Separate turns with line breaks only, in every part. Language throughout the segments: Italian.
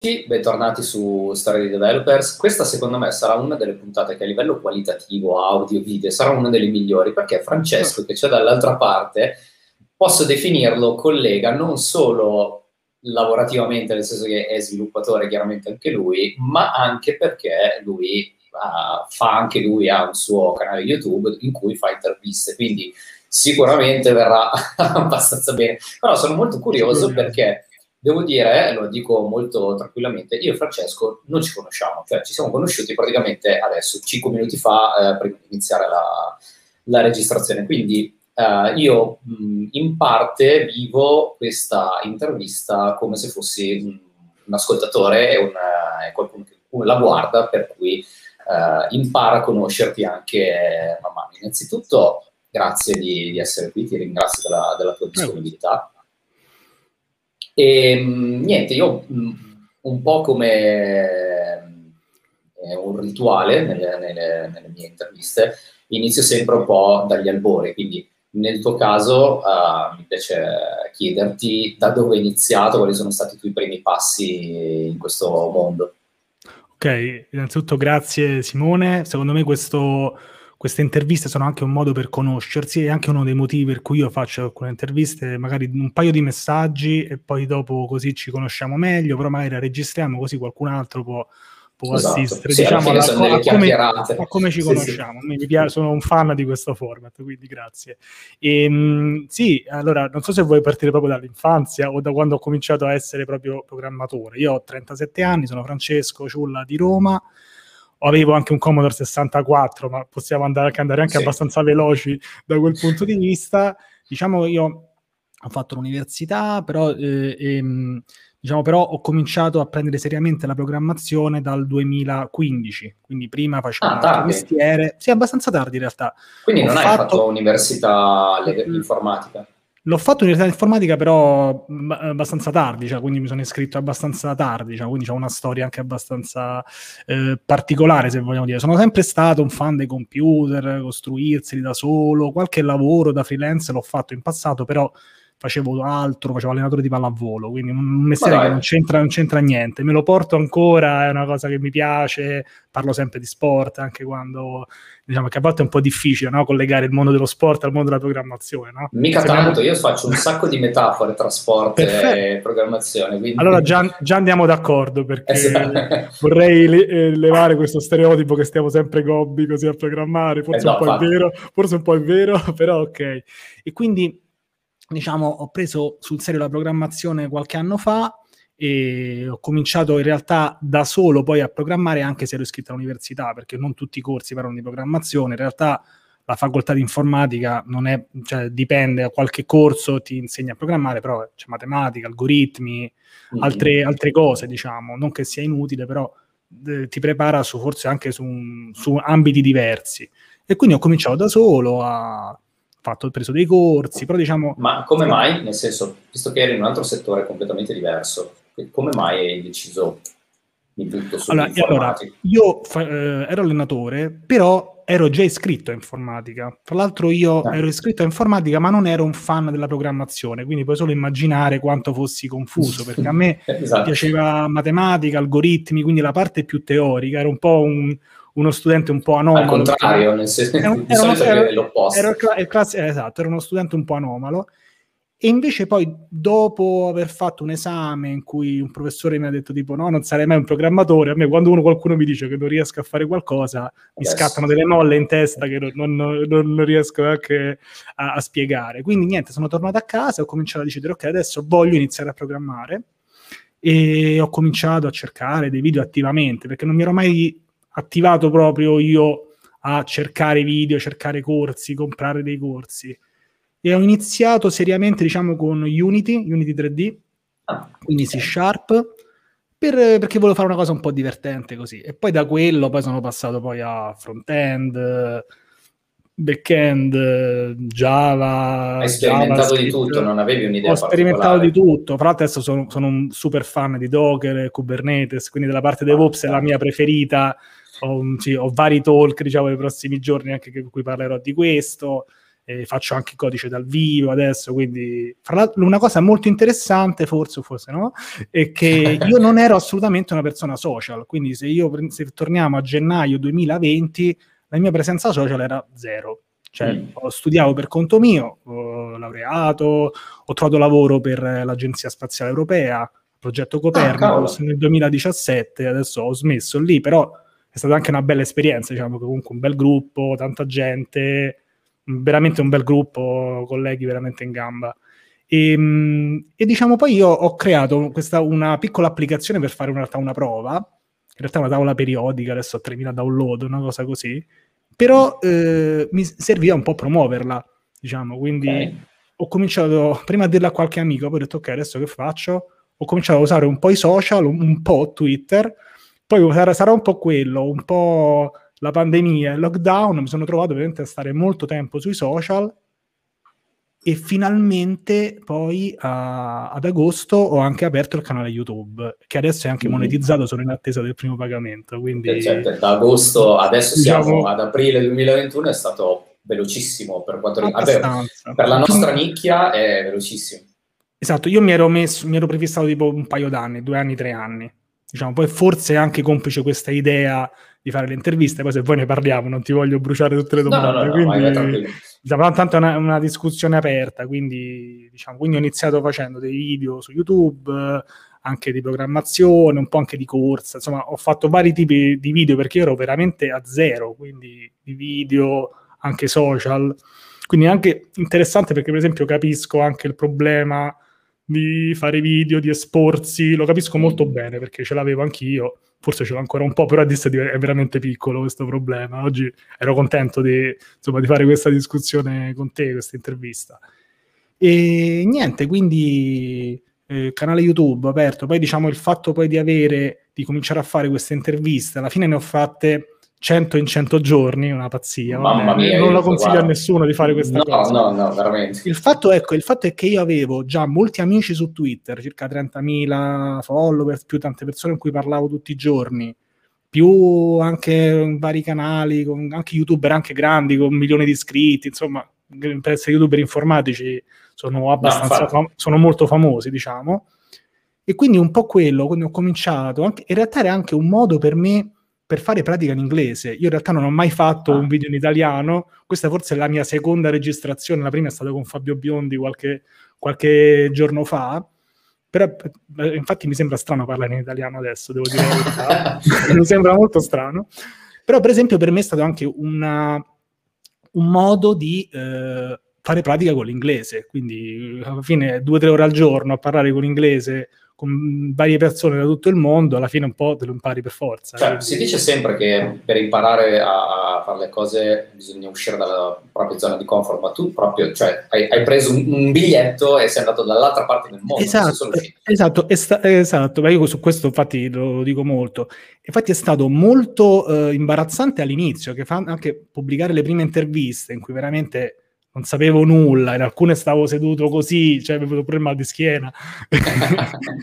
bentornati su Storia di Developers. Questa secondo me sarà una delle puntate che a livello qualitativo, audio, video, sarà una delle migliori perché Francesco, che c'è dall'altra parte, posso definirlo collega non solo lavorativamente, nel senso che è sviluppatore chiaramente anche lui, ma anche perché lui uh, fa anche lui ha un suo canale YouTube in cui fa interviste, quindi sicuramente verrà abbastanza bene. Però sono molto curioso perché Devo dire, lo dico molto tranquillamente, io e Francesco non ci conosciamo, cioè ci siamo conosciuti praticamente adesso, 5 minuti fa, eh, prima di iniziare la, la registrazione. Quindi eh, io mh, in parte vivo questa intervista come se fossi un, un ascoltatore e un, eh, qualcuno che la guarda, per cui eh, impara a conoscerti anche man mano. Innanzitutto, grazie di, di, essere qui, ti ringrazio della, della tua disponibilità. E ehm, niente, io mm, un po' come eh, un rituale nelle, nelle, nelle, mie interviste, inizio sempre un po' dagli albori, quindi nel tuo caso uh, mi piace chiederti da dove hai iniziato, quali sono stati i tuoi primi passi in questo mondo.
Ok, innanzitutto grazie Simone, secondo me questo queste interviste sono anche un modo per conoscersi e anche uno dei motivi per cui io faccio alcune interviste, magari un paio di messaggi e poi dopo così ci conosciamo meglio, però magari la registriamo così qualcun altro può, può esatto. assistere sì, diciamo, alla, a, a, come, a, come, ci conosciamo. Sì, sì. Mi piace, sono un fan di questo format, quindi grazie. E, ehm, mh, sì, allora non so se vuoi partire proprio dall'infanzia o da quando ho cominciato a essere proprio programmatore. Io ho 37 anni, sono Francesco Ciulla di Roma avevo anche un Commodore 64, ma possiamo andare, andare anche sì. abbastanza veloci da quel punto di vista. Diciamo, io ho fatto l'università, però, eh, ehm, diciamo, però ho cominciato a prendere seriamente la programmazione dal 2015, quindi prima facevo ah, un mestiere, sì, abbastanza tardi in realtà.
Quindi ho non fatto... hai fatto università informatica?
L'ho fatto in realtà informatica però abbastanza tardi, cioè, quindi mi sono iscritto abbastanza tardi, cioè, quindi c'è una storia anche abbastanza eh, particolare se vogliamo dire. Sono sempre stato un fan dei computer, costruirseli da solo, qualche lavoro da freelance l'ho fatto in passato, però facevo altro, facevo allenatore di pallavolo, quindi un mestiere che non c'entra, non c'entra, niente. Me lo porto ancora, è una cosa che mi piace, parlo sempre di sport, anche quando diciamo che a volte è un po' difficile no? collegare il mondo dello sport al mondo della programmazione. No?
Mica Sembra... tanto, io faccio un sacco di metafore tra sport Perfetto. e programmazione. Quindi...
Allora già, già, andiamo d'accordo perché esatto. vorrei le, eh, levare questo stereotipo che stiamo sempre gobbi così a programmare, forse eh no, un po' vero, forse un po' è vero, però ok. E quindi diciamo, ho preso sul serio la programmazione qualche anno fa e ho cominciato in realtà da solo poi a programmare anche se ero iscritto all'università perché non tutti i corsi parlano di programmazione. In realtà la facoltà di informatica non è, cioè, dipende da qualche corso ti insegna a programmare però c'è matematica, algoritmi mm-hmm. altre, altre, cose diciamo. Non che sia inutile però eh, ti prepara su, forse anche su, su ambiti diversi. E quindi ho cominciato da solo a fatto, ho preso dei corsi, però diciamo...
Ma come mai, nel senso, visto che eri in un altro settore completamente diverso, come mai hai deciso di butto
allora, allora, io fa, eh, ero allenatore, però ero già iscritto a informatica. Tra l'altro io ah. ero iscritto a informatica, ma non ero un fan della programmazione, quindi puoi solo immaginare quanto fossi confuso, perché a me esatto. piaceva matematica, algoritmi, quindi la parte più teorica, era un po' un, uno studente un po' anomalo.
Al contrario, nel senso, era, di era, solito era, l'opposto.
Era, il class- esatto, era uno studente un po' anomalo. E invece poi, dopo aver fatto un esame in cui un professore mi ha detto tipo no, non sarei mai un programmatore, a me quando uno, qualcuno mi dice che non riesco a fare qualcosa, mi Adesso. scattano delle molle in testa che non, non, non riesco neanche a, a, spiegare. Quindi niente, sono tornato a casa e ho cominciato a decidere ok, adesso voglio iniziare a programmare e ho cominciato a cercare dei video attivamente perché non mi ero mai attivato proprio io a cercare video, cercare corsi, comprare dei corsi. E ho iniziato seriamente, diciamo, con Unity, Unity 3D, ah, quindi C Sharp, per, perché volevo fare una cosa un po' divertente così. E poi da quello poi sono passato poi a front-end, back-end, Java.
Hai sperimentato di tutto, non avevi un'idea.
Ho sperimentato di tutto. Fra l'altro, adesso sono, sono, un super fan di Docker e Kubernetes, quindi della parte DevOps ah, è la mia preferita ho, sì, ho vari talk, diciamo, nei prossimi giorni anche con cui parlerò di questo. eh, faccio anche codice dal vivo adesso, quindi fra l'altro una cosa molto interessante, forse forse no, è che io non ero assolutamente una persona social, quindi se io se torniamo a gennaio 2020, la mia presenza social era zero. Cioè, mm. ho studiato per conto mio, ho laureato, ho trovato lavoro per l'Agenzia Spaziale Europea, progetto Copernicus ah, nel 2017, adesso ho smesso lì, però stata anche una bella esperienza, diciamo che comunque un bel gruppo, tanta gente, veramente un bel gruppo, colleghi veramente in gamba. E, ehm, e diciamo poi io ho creato questa, una piccola applicazione per fare in realtà una prova, in realtà una tavola periodica, adesso ho 3000 download, una cosa così, però eh, mi serviva un po' promuoverla, diciamo, quindi okay. ho cominciato, prima a dirla a qualche amico, poi ho detto ok, adesso che faccio? Ho cominciato a usare un po' i social, un po' Twitter, poi sarà, sarà un po' quello, un po' la pandemia, il lockdown, mi sono trovato veramente a stare molto tempo sui social e finalmente poi a, ad agosto ho anche aperto il canale YouTube, che adesso è anche mm. monetizzato, sono in attesa del primo pagamento. Quindi,
certo, da agosto, adesso diciamo, siamo ad aprile 2021, è stato velocissimo per quanto riguarda... Per la nostra nicchia è velocissimo.
Esatto, io mi ero, messo, mi ero prefissato tipo un paio d'anni, due anni, tre anni. Diciamo, poi forse anche complice questa idea di fare le interviste, poi se poi ne parliamo non ti voglio bruciare tutte le domande, no, no, no, quindi diciamo, tanto è una, una, discussione aperta, quindi, diciamo, quindi ho iniziato facendo dei video su YouTube, anche di programmazione, un po' anche di corsa, insomma ho fatto vari tipi di video perché io ero veramente a zero, quindi di video, anche social, quindi è anche interessante perché per esempio capisco anche il problema di fare video, di esporsi, lo capisco molto bene perché ce l'avevo anch'io forse ce l'ho ancora un po', però a Dis è veramente piccolo questo problema. Oggi ero contento di, insomma, di fare questa discussione con te, questa intervista. E niente, quindi eh, canale YouTube aperto, poi diciamo il fatto poi di avere, di cominciare a fare queste interviste, alla fine ne ho fatte 100 in 100 giorni, una pazzia.
Mamma mia,
non lo consiglio guarda. a nessuno di fare questa
no,
cosa.
No, no, veramente.
Il fatto, ecco, il fatto è che io avevo già molti amici su Twitter, circa 30.000 follower, più tante persone con cui parlavo tutti i giorni, più anche vari canali, con anche youtuber anche grandi, con milioni di iscritti, insomma, per essere youtuber informatici sono abbastanza, no, fam- sono molto famosi, diciamo. E quindi un po' quello, quindi ho cominciato, anche, in realtà era anche un modo per me per fare pratica in inglese. Io in realtà non ho mai fatto ah. un video in italiano, questa forse è la mia seconda registrazione, la prima è stata con Fabio Biondi qualche, qualche giorno fa, però eh, infatti mi sembra strano parlare in italiano adesso, devo dire la verità, mi sembra molto strano, però per esempio per me è stato anche una, un modo di... Eh, fare pratica con l'inglese, quindi alla fine due o tre ore al giorno a parlare con l'inglese con varie persone da tutto il mondo, alla fine un po' te lo impari per forza.
Cioè, si dice sempre che per imparare a, a, fare le cose bisogna uscire dalla propria zona di comfort, ma tu proprio cioè, hai, hai, preso un, un, biglietto e sei andato dall'altra parte del mondo.
Esatto, esatto, sta, esatto, ma io su questo infatti lo dico molto. Infatti è stato molto eh, imbarazzante all'inizio, che fa anche pubblicare le prime interviste in cui veramente non sapevo nulla, in alcune stavo seduto così, cioè avevo pure il mal di schiena,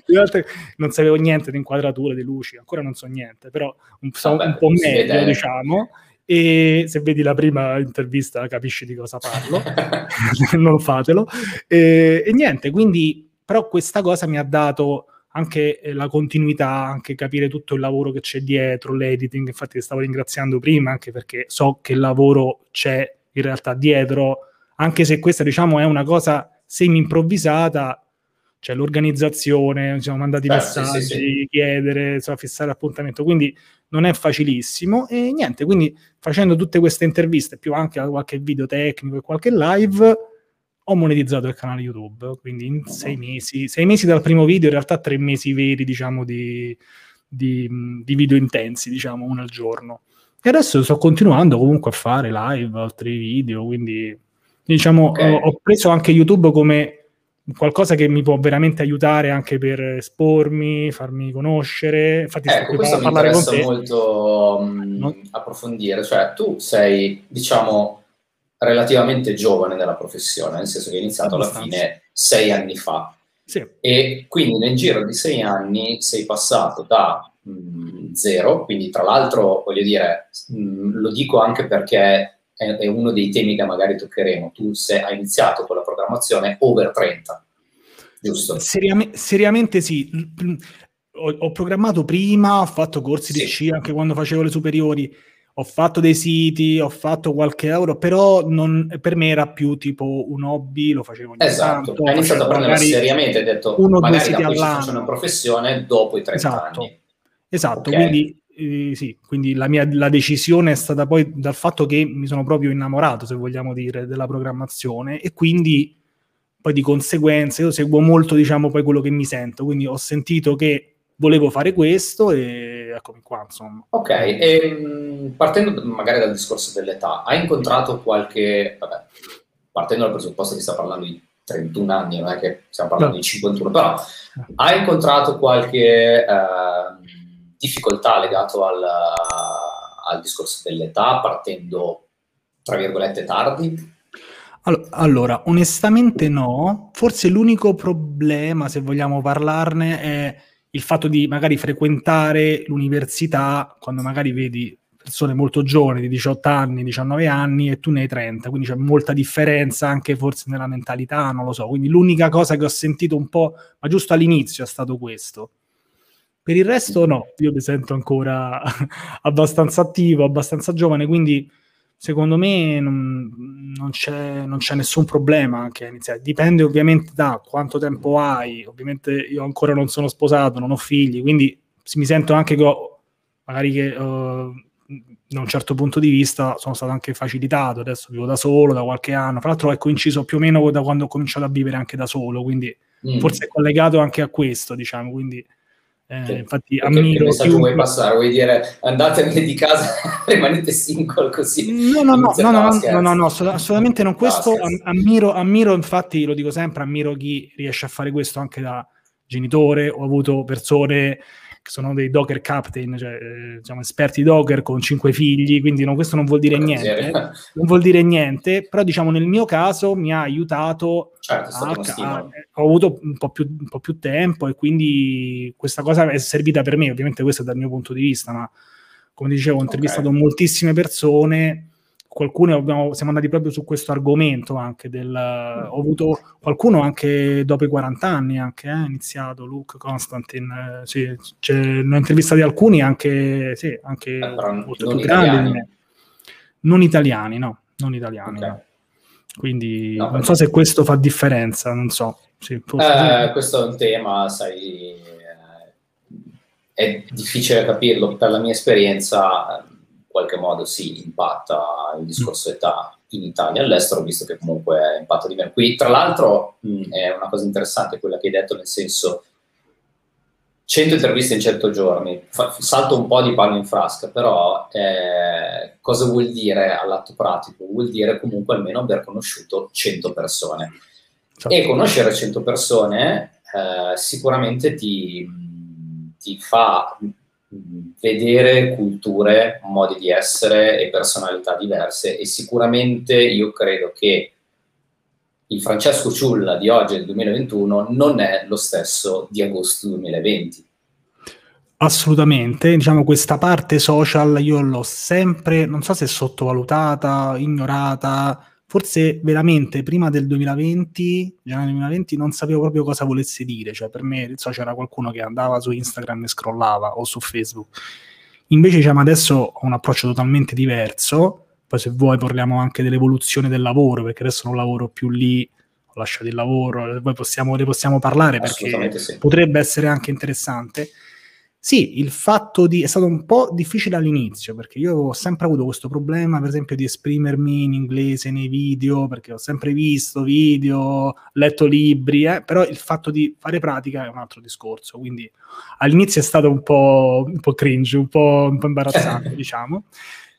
in altre non sapevo niente di inquadrature, di luci, ancora non so niente, però un, so, Vabbè, un po' meglio, diciamo. E se vedi la prima intervista capisci di cosa parlo, non fatelo. E, e niente, quindi, però questa cosa mi ha dato anche eh, la continuità, anche capire tutto il lavoro che c'è dietro, l'editing, infatti ti stavo ringraziando prima, anche perché so che lavoro c'è in realtà dietro anche se questa diciamo è una cosa semi-improvvisata, cioè l'organizzazione, siamo mandati Beh, messaggi, sì, sì. chiedere, insomma, fissare appuntamento, quindi non è facilissimo e niente, quindi facendo tutte queste interviste più anche qualche video tecnico e qualche live ho monetizzato il canale YouTube, quindi in sei mesi, sei mesi dal primo video, in realtà tre mesi veri, diciamo, di, di, di video intensi, diciamo, uno al giorno. E adesso sto continuando comunque a fare live, altri video, quindi Diciamo, okay. ho, ho, preso anche YouTube come qualcosa che mi può veramente aiutare anche per espormi, farmi conoscere. Infatti,
ecco, questo mi interessa molto um, no? approfondire. Cioè, tu sei, diciamo, relativamente giovane nella professione, nel senso che hai iniziato alla fine sei anni fa.
Sì.
E quindi nel giro di sei anni sei passato da mh, zero, quindi tra l'altro, voglio dire, mh, lo dico anche perché è, è, uno dei temi che magari toccheremo. Tu sei, hai iniziato con la programmazione over 30, giusto?
Seriam- seriamente sì. Ho, ho, programmato prima, ho fatto corsi sì. di C anche quando facevo le superiori, ho fatto dei siti, ho fatto qualche euro, però non, per me era più tipo un hobby, lo facevo ogni
Esatto, tanto, hai iniziato a prendere seriamente, hai detto uno magari due siti all'anno. faccio una professione dopo i 30
esatto.
anni.
Esatto, okay. quindi eh, sì, quindi la mia la decisione è stata poi dal fatto che mi sono proprio innamorato, se vogliamo dire, della programmazione e quindi poi di conseguenza io seguo molto, diciamo, poi quello che mi sento, quindi ho sentito che volevo fare questo e eccomi qua, insomma.
Ok, e, ehm, partendo magari dal discorso dell'età, hai incontrato qualche, vabbè, partendo dal presupposto che sta parlando di 31 anni, non è che stiamo parlando no. di 51, però hai incontrato qualche eh, difficoltà legato al, al discorso dell'età, partendo, tra virgolette, tardi?
Allora, onestamente no, forse l'unico problema, se vogliamo parlarne, è il fatto di magari frequentare l'università quando magari vedi persone molto giovani di 18 anni, 19 anni e tu ne hai 30, quindi c'è molta differenza anche forse nella mentalità, non lo so. Quindi l'unica cosa che ho sentito un po', ma giusto all'inizio è stato questo. Per il resto no, io mi sento ancora abbastanza attivo, abbastanza giovane, quindi secondo me non, non, c'è, non, c'è, nessun problema anche a iniziare. Dipende ovviamente da quanto tempo hai. Ovviamente io ancora non sono sposato, non ho figli, quindi mi sento anche che ho, magari che uh, da un certo punto di vista sono stato anche facilitato. Adesso vivo da solo da qualche anno. Tra l'altro è coinciso più o meno da quando ho cominciato a vivere anche da solo, quindi mm. forse è collegato anche a questo, diciamo. Quindi eh, infatti,
Perché ammiro. Che messaggio vuoi passare? Vuoi dire andatevene di casa, rimanete single così?
No, no, no, no, no, no, no, no, assolutamente non questo. No, ammiro, ammiro, infatti, lo dico sempre, ammiro chi riesce a fare questo anche da genitore. Ho avuto persone che sono dei Docker captain, cioè eh, diciamo, esperti Docker con cinque figli, quindi no, questo non vuol dire niente, eh. non vuol dire niente, però diciamo nel mio caso mi ha aiutato,
certo, a,
a, ho avuto un po, più, un po' più tempo e quindi questa cosa è servita per me, ovviamente questo è dal mio punto di vista, ma come dicevo ho intervistato okay. moltissime persone qualcuno abbiamo, siamo andati proprio su questo argomento anche del, ho avuto qualcuno anche dopo i 40 anni anche, eh, iniziato Luke Constantin eh, sì, ne ho intervistati alcuni anche, sì, anche
eh, molto più grandi
non italiani no, non italiani okay. no. quindi no, non so se questo fa differenza non so sì,
eh, questo è un tema sai eh, è difficile capirlo per la mia esperienza qualche modo si impatta il discorso età in Italia e all'estero, visto che comunque impatta di meno. Qui, tra l'altro, mh, è una cosa interessante quella che hai detto, nel senso 100 interviste in 100 giorni, Fa, salto un po' di panno in frasca, però eh, cosa vuol dire all'atto pratico? Vuol dire comunque almeno aver conosciuto 100 persone. Certo. E conoscere 100 persone eh, sicuramente ti, ti fa vedere culture, modi di essere e personalità diverse e sicuramente io credo che il Francesco Ciulla di oggi del 2021 non è lo stesso di agosto 2020.
Assolutamente, diciamo questa parte social io l'ho sempre, non so se sottovalutata, ignorata, forse veramente prima del 2020, gennaio 2020, non sapevo proprio cosa volesse dire, cioè per me so, c'era qualcuno che andava su Instagram e scrollava o su Facebook. Invece diciamo adesso ho un approccio totalmente diverso, poi se vuoi parliamo anche dell'evoluzione del lavoro, perché adesso non lavoro più lì, ho lasciato il lavoro, poi possiamo, ne possiamo parlare perché sì. potrebbe essere anche interessante. Sì, il fatto di... è stato un po' difficile all'inizio, perché io ho sempre avuto questo problema, per esempio, di esprimermi in inglese nei video, perché ho sempre visto video, letto libri, eh, però il fatto di fare pratica è un altro discorso, quindi all'inizio è stato un po', un po cringe, un po', un po imbarazzante, diciamo.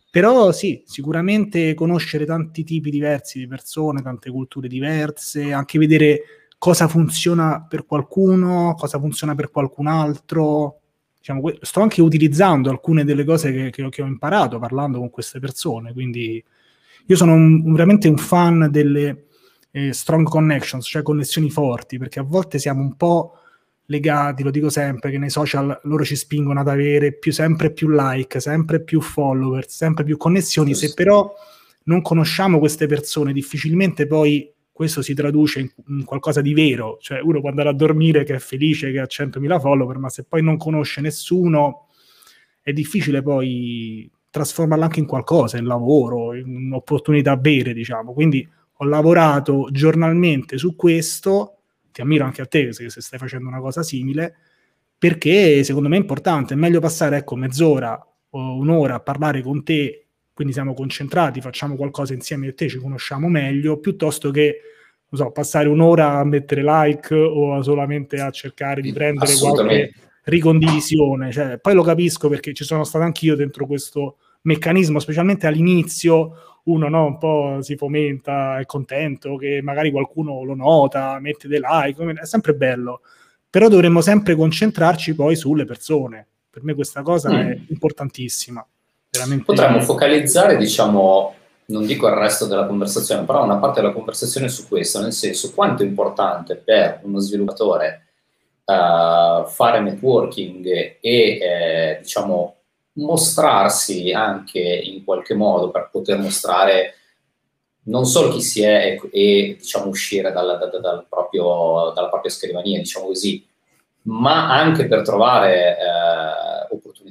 Però sì, sicuramente conoscere tanti tipi diversi di persone, tante culture diverse, anche vedere cosa funziona per qualcuno, cosa funziona per qualcun altro, diciamo, sto anche utilizzando alcune delle cose che, che, che, ho imparato parlando con queste persone, quindi io sono un, un, veramente un fan delle eh, strong connections, cioè connessioni forti, perché a volte siamo un po' legati, lo dico sempre, che nei social loro ci spingono ad avere più, sempre più like, sempre più follower, sempre più connessioni, se però non conosciamo queste persone, difficilmente poi questo si traduce in, in, qualcosa di vero, cioè uno può andare a dormire che è felice, che ha 100.000 follower, ma se poi non conosce nessuno è difficile poi trasformarlo anche in qualcosa, in lavoro, in un'opportunità vere, diciamo. Quindi ho lavorato giornalmente su questo, ti ammiro anche a te se, se stai facendo una cosa simile, perché secondo me è importante, è meglio passare ecco mezz'ora o un'ora a parlare con te quindi siamo concentrati, facciamo qualcosa insieme e te, ci conosciamo meglio, piuttosto che so, passare un'ora a mettere like o solamente a cercare di prendere qualche ricondivisione. Cioè, poi lo capisco perché ci sono stato anch'io dentro questo meccanismo, specialmente all'inizio, uno no, un po' si fomenta, è contento che magari qualcuno lo nota, mette dei like, è sempre bello, però dovremmo sempre concentrarci poi sulle persone. Per me questa cosa mm. è importantissima.
Veramente... Potremmo focalizzare, diciamo, non dico il resto della conversazione, però una parte della conversazione su questo, nel senso quanto è importante per uno sviluppatore uh, fare networking e, eh, diciamo, mostrarsi anche in qualche modo per poter mostrare non solo chi si è e, e diciamo, uscire dal, dal, dal proprio, dalla propria scrivania, diciamo così, ma anche per trovare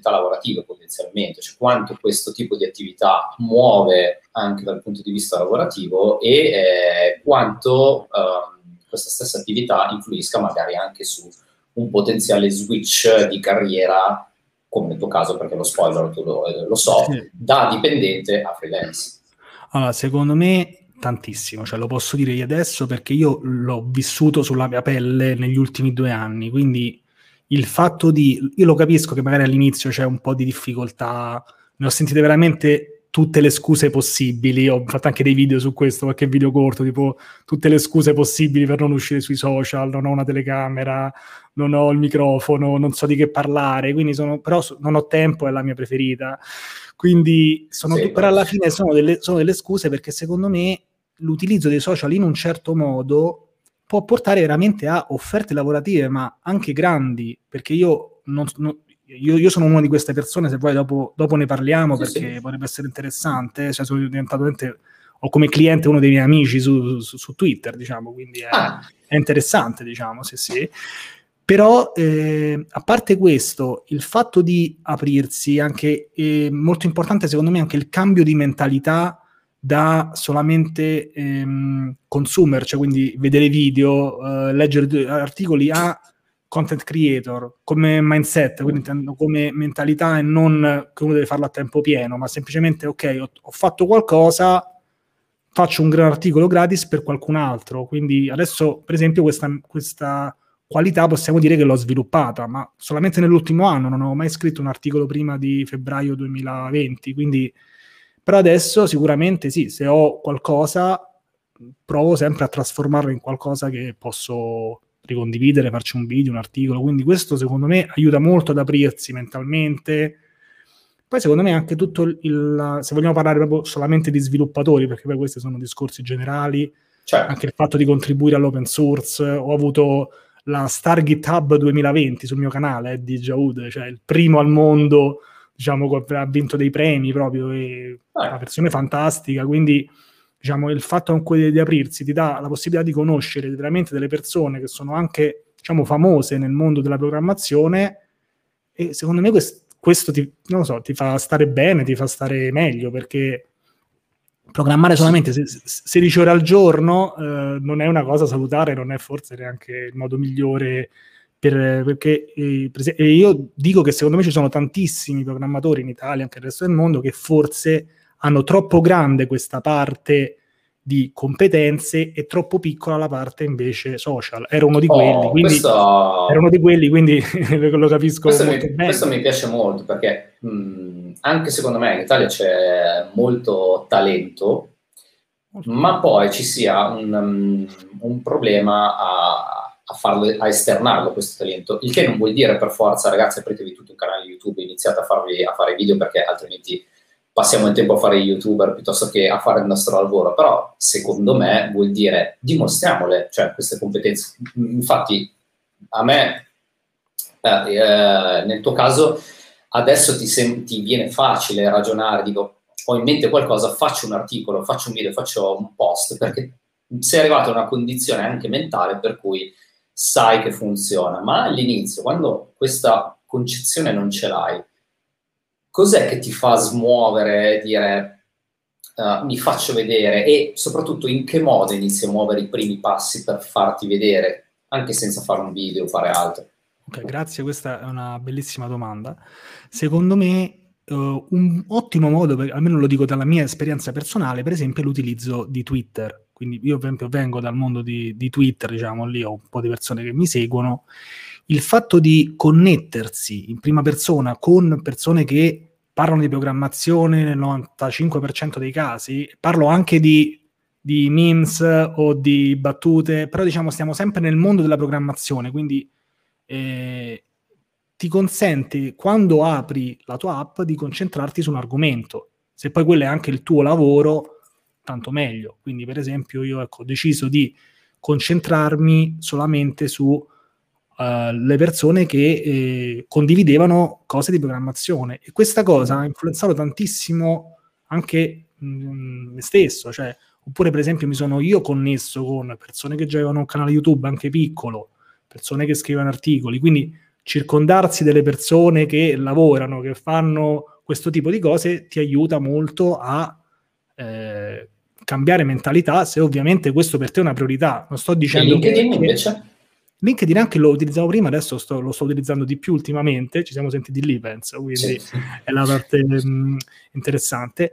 opportunità lavorative potenzialmente, cioè quanto questo tipo di attività muove anche dal punto di vista lavorativo e eh, quanto eh, questa stessa attività influisca magari anche su un potenziale switch di carriera, come nel tuo caso, perché lo spoiler tu lo, eh, lo so, da dipendente a freelance.
Allora, secondo me tantissimo, cioè lo posso dire io adesso perché io l'ho vissuto sulla mia pelle negli ultimi due anni, quindi il fatto di, io lo capisco che magari all'inizio c'è un po' di difficoltà, ne ho sentite veramente tutte le scuse possibili, ho fatto anche dei video su questo, qualche video corto, tipo tutte le scuse possibili per non uscire sui social, non ho una telecamera, non ho il microfono, non so di che parlare, quindi sono, però non ho tempo, è la mia preferita. Quindi sono, sì, però alla fine sono delle, sono delle scuse perché secondo me l'utilizzo dei social in un certo modo può portare veramente a offerte lavorative, ma anche grandi, perché io, non, non, io, io sono una di queste persone, se poi dopo, dopo ne parliamo, sì, perché sì. potrebbe essere interessante, cioè sono diventato veramente, ho come cliente uno dei miei amici su, su, su Twitter, diciamo, quindi è, ah. è, interessante, diciamo, sì sì. Però, eh, a parte questo, il fatto di aprirsi, anche eh, molto importante secondo me anche il cambio di mentalità da solamente ehm, consumer, cioè quindi vedere video, eh, leggere articoli, a content creator come mindset, quindi come mentalità e non che uno deve farlo a tempo pieno, ma semplicemente ok, ho, ho fatto qualcosa, faccio un gran articolo gratis per qualcun altro. Quindi adesso, per esempio, questa, questa qualità possiamo dire che l'ho sviluppata, ma solamente nell'ultimo anno, non ho mai scritto un articolo prima di febbraio 2020, quindi però adesso sicuramente sì, se ho qualcosa, provo sempre a trasformarlo in qualcosa che posso ricondividere, farci un video, un articolo. Quindi questo secondo me aiuta molto ad aprirsi mentalmente. Poi secondo me anche tutto il, se vogliamo parlare proprio solamente di sviluppatori, perché poi questi sono discorsi generali, certo. anche il fatto di contribuire all'open source, ho avuto la Star GitHub 2020 sul mio canale eh, di Jaud, cioè il primo al mondo diciamo, ha vinto dei premi proprio, e ah. una versione fantastica, quindi diciamo, il fatto comunque di aprirsi ti dà la possibilità di conoscere veramente delle persone che sono anche diciamo, famose nel mondo della programmazione e secondo me questo, questo ti, so, ti, fa stare bene, ti fa stare meglio perché programmare solamente 16 ore al giorno eh, non è una cosa salutare, non è forse neanche il modo migliore per, perché eh, io dico che secondo me ci sono tantissimi programmatori in Italia, anche nel resto del mondo, che forse hanno troppo grande questa parte di competenze e troppo piccola la parte invece social. Era uno di oh, quelli, quindi, questo... era uno di quelli, quindi lo capisco
questo mi. Questo mi piace molto perché mh, anche secondo me in Italia c'è molto talento, ma poi ci sia un, um, un problema a a, farlo, a esternarlo questo talento, il che non vuol dire per forza ragazzi apritevi tutto un canale YouTube e iniziate a, farvi, a fare video perché altrimenti passiamo il tempo a fare youtuber piuttosto che a fare il nostro lavoro, però secondo me vuol dire dimostriamole, cioè queste competenze. Infatti a me, eh, eh, nel tuo caso, adesso ti, sem- ti viene facile ragionare, dico, ho in mente qualcosa, faccio un articolo, faccio un video, faccio un post, perché sei arrivato a una condizione anche mentale per cui sai che funziona, ma all'inizio, quando questa concezione non ce l'hai, cos'è che ti fa smuovere, dire uh, mi faccio vedere e soprattutto in che modo inizi a muovere i primi passi per farti vedere, anche senza fare un video o fare altro?
Ok, grazie, questa è una bellissima domanda. Secondo me uh, un ottimo modo, per, almeno lo dico dalla mia esperienza personale, per esempio è l'utilizzo di Twitter. Quindi io esempio vengo dal mondo di, di Twitter, diciamo, lì ho un po' di persone che mi seguono. Il fatto di connettersi in prima persona con persone che parlano di programmazione nel 95% dei casi, parlo anche di, di, memes o di battute, però diciamo stiamo sempre nel mondo della programmazione, quindi eh, ti consente quando apri la tua app di concentrarti su un argomento. Se poi quello è anche il tuo lavoro, tanto meglio. Quindi per esempio io ecco, ho deciso di concentrarmi solamente su uh, le persone che eh, condividevano cose di programmazione. E questa cosa ha influenzato tantissimo anche mh, mm, me stesso, cioè, oppure per esempio mi sono io connesso con persone che già avevano un canale YouTube anche piccolo, persone che scrivono articoli, quindi circondarsi delle persone che lavorano, che fanno questo tipo di cose ti aiuta molto a eh, cambiare mentalità se ovviamente questo per te è una priorità. Non sto dicendo
e LinkedIn che, invece?
LinkedIn anche lo utilizzavo prima, adesso sto, lo sto utilizzando di più ultimamente, ci siamo sentiti lì penso, quindi sì. è la parte mh, mm, interessante.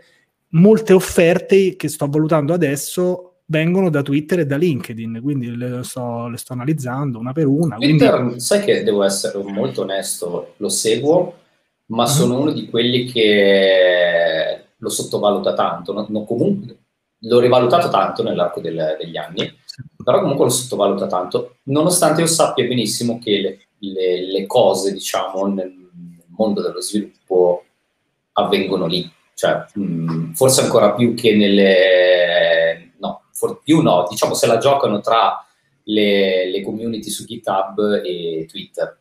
Molte offerte che sto valutando adesso vengono da Twitter e da LinkedIn, quindi le sto, le sto analizzando una per una.
Twitter,
quindi...
sai che devo essere molto onesto, lo seguo, ma uh-huh. sono uno di quelli che lo sottovaluta tanto, no, no, comunque l'ho rivalutato tanto nell'arco del, degli anni però comunque lo sottovaluta tanto, nonostante io sappia benissimo che le, le, le cose, diciamo, nel mondo dello sviluppo avvengono lì, cioè mh, mm, forse ancora più che nelle... no, for, più no, diciamo se la giocano tra le, le community su GitHub e Twitter,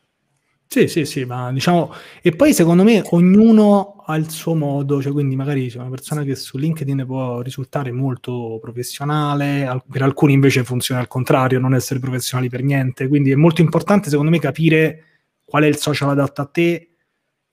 sì, sì, sì, ma diciamo, e poi secondo me ognuno ha il suo modo, cioè quindi magari c'è una persona che su LinkedIn può risultare molto professionale, per alcuni invece funziona al contrario, non essere professionali per niente, quindi è molto importante secondo me capire qual è il social adatto a te,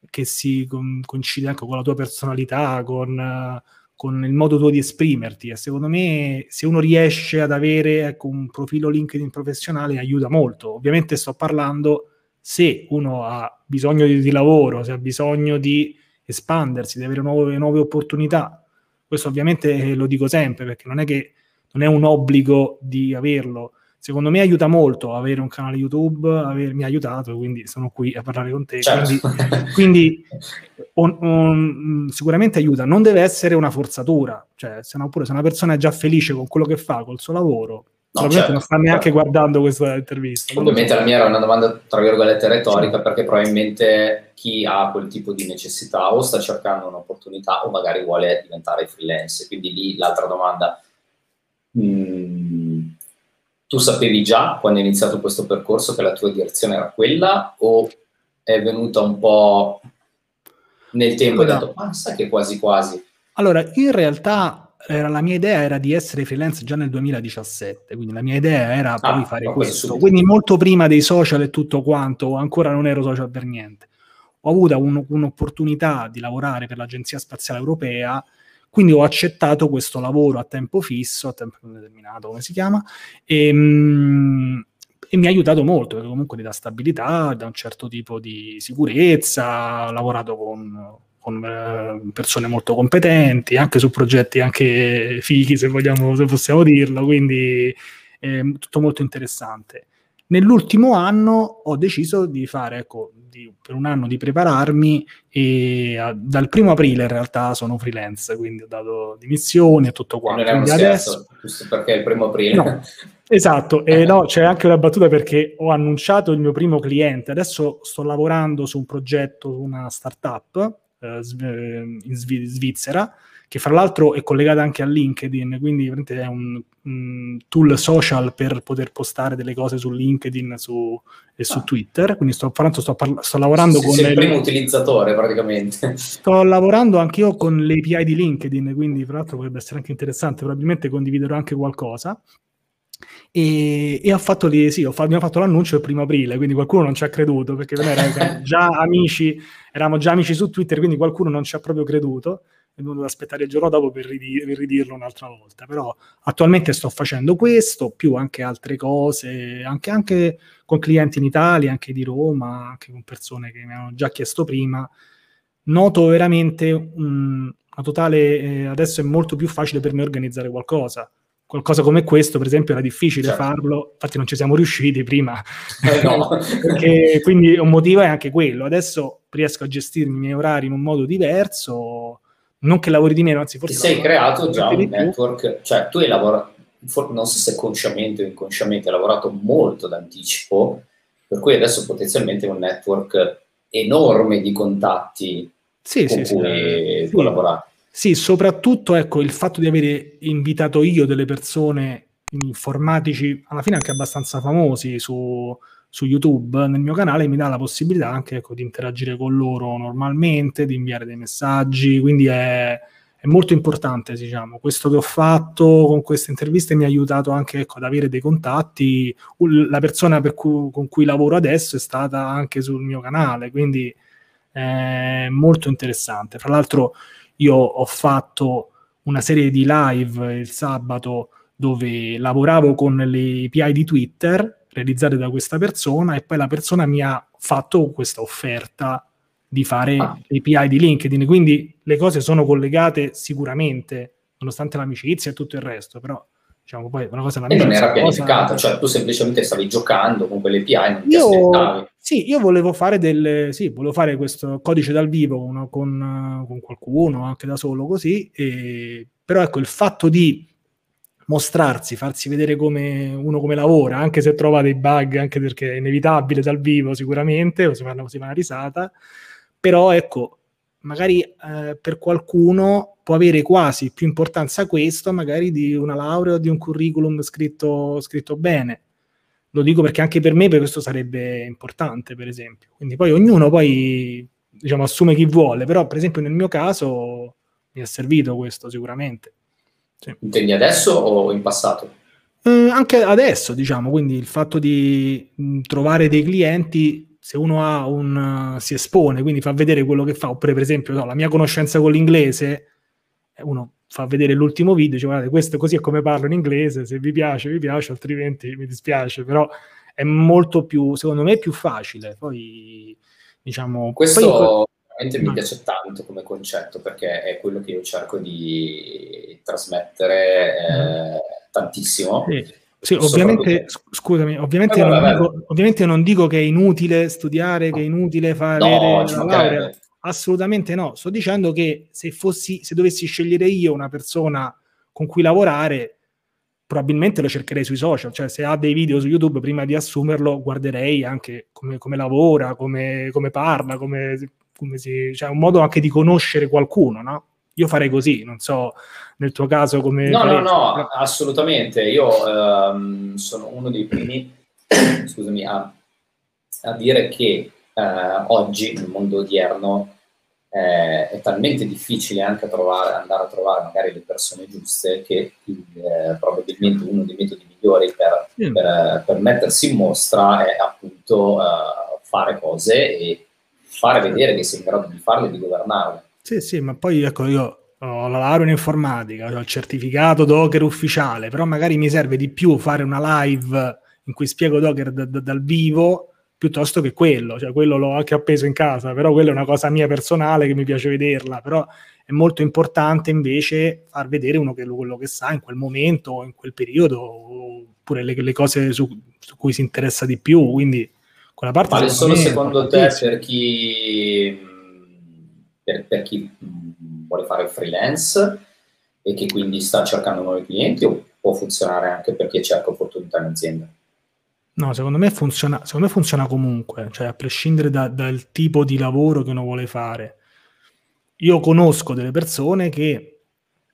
che si con, coincide anche con la tua personalità, con, con, il modo tuo di esprimerti e secondo me se uno riesce ad avere ecco, un profilo LinkedIn professionale aiuta molto, ovviamente sto parlando se uno ha bisogno di, di lavoro, se ha bisogno di espandersi, di avere nuove, nuove opportunità, questo ovviamente lo dico sempre perché non è che non è un obbligo di averlo. Secondo me aiuta molto avere un canale YouTube, aver, mi ha aiutato, quindi sono qui a parlare con te. Certo. Quindi, quindi on, on, sicuramente aiuta, non deve essere una forzatura, cioè se, no, se una persona è già felice con quello che fa, col suo lavoro, No, Ovviamente certo, non sta neanche certo. guardando questa intervista.
Ovviamente la mia era una domanda, tra virgolette, retorica, perché probabilmente chi ha quel tipo di necessità o sta cercando un'opportunità o magari vuole diventare freelance. Quindi lì l'altra domanda, mm, tu sapevi già quando hai iniziato questo percorso che la tua direzione era quella o è venuta un po' nel tempo allora, e hai detto, ma sai che quasi quasi?
Allora, in realtà era, la mia idea era di essere freelance già nel 2017, quindi la mia idea era ah, poi fare questo. Quindi molto prima dei social e tutto quanto, ancora non ero social per niente. Ho avuto un, un'opportunità di lavorare per l'Agenzia Spaziale Europea, quindi ho accettato questo lavoro a tempo fisso, a tempo determinato, come si chiama, e, mm, e mi ha aiutato molto, perché comunque ti dà stabilità, da un certo tipo di sicurezza, ho lavorato con con eh, persone molto competenti, anche su progetti anche fighi, se vogliamo, se possiamo dirlo, quindi è tutto molto interessante. Nell'ultimo anno ho deciso di fare, ecco, di, per un anno di prepararmi e a, dal primo aprile in realtà sono freelance, quindi ho dato dimissioni e tutto quanto.
non è uno scherzo, adesso... giusto perché è il primo aprile.
No, esatto, e no, c'è anche una battuta perché ho annunciato il mio primo cliente, adesso sto lavorando su un progetto, su una startup, eh, in Svizzera, che fra l'altro è collegata anche a LinkedIn, quindi è un, un, tool social per poter postare delle cose su LinkedIn su, e su ah. Twitter. Quindi sto, sto, parla- sto lavorando
sì,
con.
Sei il primo utilizzatore praticamente.
Sto lavorando anche io con le API di LinkedIn, quindi fra l'altro potrebbe essere anche interessante. Probabilmente condividerò anche qualcosa. E, e, ho fatto lì, sì, ho fatto, abbiamo fatto l'annuncio il primo aprile, quindi qualcuno non ci ha creduto perché noi eravamo già amici, eravamo già amici su Twitter, quindi qualcuno non ci ha proprio creduto e dovuto aspettare il giorno dopo per, ridir- per, ridirlo un'altra volta. Però attualmente sto facendo questo, più anche altre cose, anche, anche con clienti in Italia, anche di Roma, anche con persone che mi hanno già chiesto prima. Noto veramente un, una totale, eh, adesso è molto più facile per me organizzare qualcosa qualcosa come questo, per esempio, era difficile certo. farlo, infatti non ci siamo riusciti prima. Eh no. Perché, quindi un motivo è anche quello. Adesso riesco a gestirmi i miei orari in un modo diverso, non che lavori di meno, anzi forse...
Ti sei creato già un network, cioè tu hai lavorato, non so se consciamente o inconsciamente, hai lavorato molto d'anticipo, per cui adesso potenzialmente è un network enorme di contatti sì, con sì, cui sì. collaborare.
Sì, soprattutto ecco, il fatto di avere invitato io delle persone informatici, alla fine anche abbastanza famosi su, su YouTube nel mio canale mi dà la possibilità anche ecco, di interagire con loro normalmente, di inviare dei messaggi, quindi è, è, molto importante, diciamo. Questo che ho fatto con queste interviste mi ha aiutato anche ecco, ad avere dei contatti. La persona cui, con cui lavoro adesso è stata anche sul mio canale, quindi è molto interessante. Fra l'altro io ho fatto una serie di live il sabato dove lavoravo con le API di Twitter realizzate da questa persona e poi la persona mi ha fatto questa offerta di fare ah. API di LinkedIn. Quindi le cose sono collegate sicuramente, nonostante l'amicizia e tutto il resto, però diciamo poi una cosa
e non era pianificata, cosa... cioè tu semplicemente stavi giocando con quelle API, non ti io, aspettavi.
Sì, io volevo fare del, sì, volevo fare questo codice dal vivo uno, con, con, qualcuno, anche da solo così, e, però ecco il fatto di mostrarsi, farsi vedere come uno come lavora, anche se trova dei bug, anche perché è inevitabile dal vivo sicuramente, o si fa una risata, però ecco, magari eh, per qualcuno può avere quasi più importanza questo magari di una laurea o di un curriculum scritto, scritto bene. Lo dico perché anche per me per questo sarebbe importante, per esempio. Quindi poi ognuno poi diciamo, assume chi vuole, però per esempio nel mio caso mi è servito questo sicuramente.
Sì. Intendi adesso o in passato?
Eh, anche adesso, diciamo, quindi il fatto di mm, trovare dei clienti, se uno ha un, uh, si espone, quindi fa vedere quello che fa, oppure per esempio no, la mia conoscenza con l'inglese, eh, uno fa vedere l'ultimo video, dice guardate questo così è come parlo in inglese, se vi piace vi piace, altrimenti mi dispiace, però è molto più, secondo me, più facile. Poi, diciamo...
Questo...
Poi,
veramente mi piace tanto come concetto perché è quello che io cerco di trasmettere eh, tantissimo.
Sì. Sì, ovviamente, scusami, ovviamente, vabbè, non vabbè. Dico, ovviamente, non dico, che è inutile studiare, che è inutile fare no, la laurea. Assolutamente no. Sto dicendo che se, fossi, se dovessi scegliere io una persona con cui lavorare, probabilmente lo cercherei sui social. Cioè, se ha dei video su YouTube, prima di assumerlo, guarderei anche come, come lavora, come, come parla, come come si, cioè un modo anche di conoscere qualcuno, no? Io farei così, non so nel tuo caso come...
No, faresti, no, no, assolutamente. Io ehm, sono uno dei primi, scusami, a, a, dire che eh, oggi nel mondo odierno eh, è talmente difficile anche trovare, andare a trovare magari le persone giuste che eh, probabilmente uno dei metodi migliori per, mm. per, per, mettersi in mostra è appunto eh, fare cose e fare vedere che sei in grado di farle e di governarle.
Sì, sì, ma poi ecco io ho la laurea in informatica, ho il certificato Docker ufficiale, però magari mi serve di più fare una live in cui spiego Docker d- d- dal vivo piuttosto che quello, cioè quello l'ho anche appeso in casa, però quella è una cosa mia personale che mi piace vederla, però è molto importante invece far vedere uno che, quello che sa in quel momento in quel periodo, oppure le, le cose su, su, cui si interessa di più, quindi quella parte
vale solo secondo te per chi, per, per chi vuole fare freelance e che quindi sta cercando nuovi clienti o può funzionare anche per chi cerca opportunità in azienda?
No, secondo me funziona, secondo me funziona comunque, cioè a prescindere da, dal tipo di lavoro che uno vuole fare. io conosco delle persone che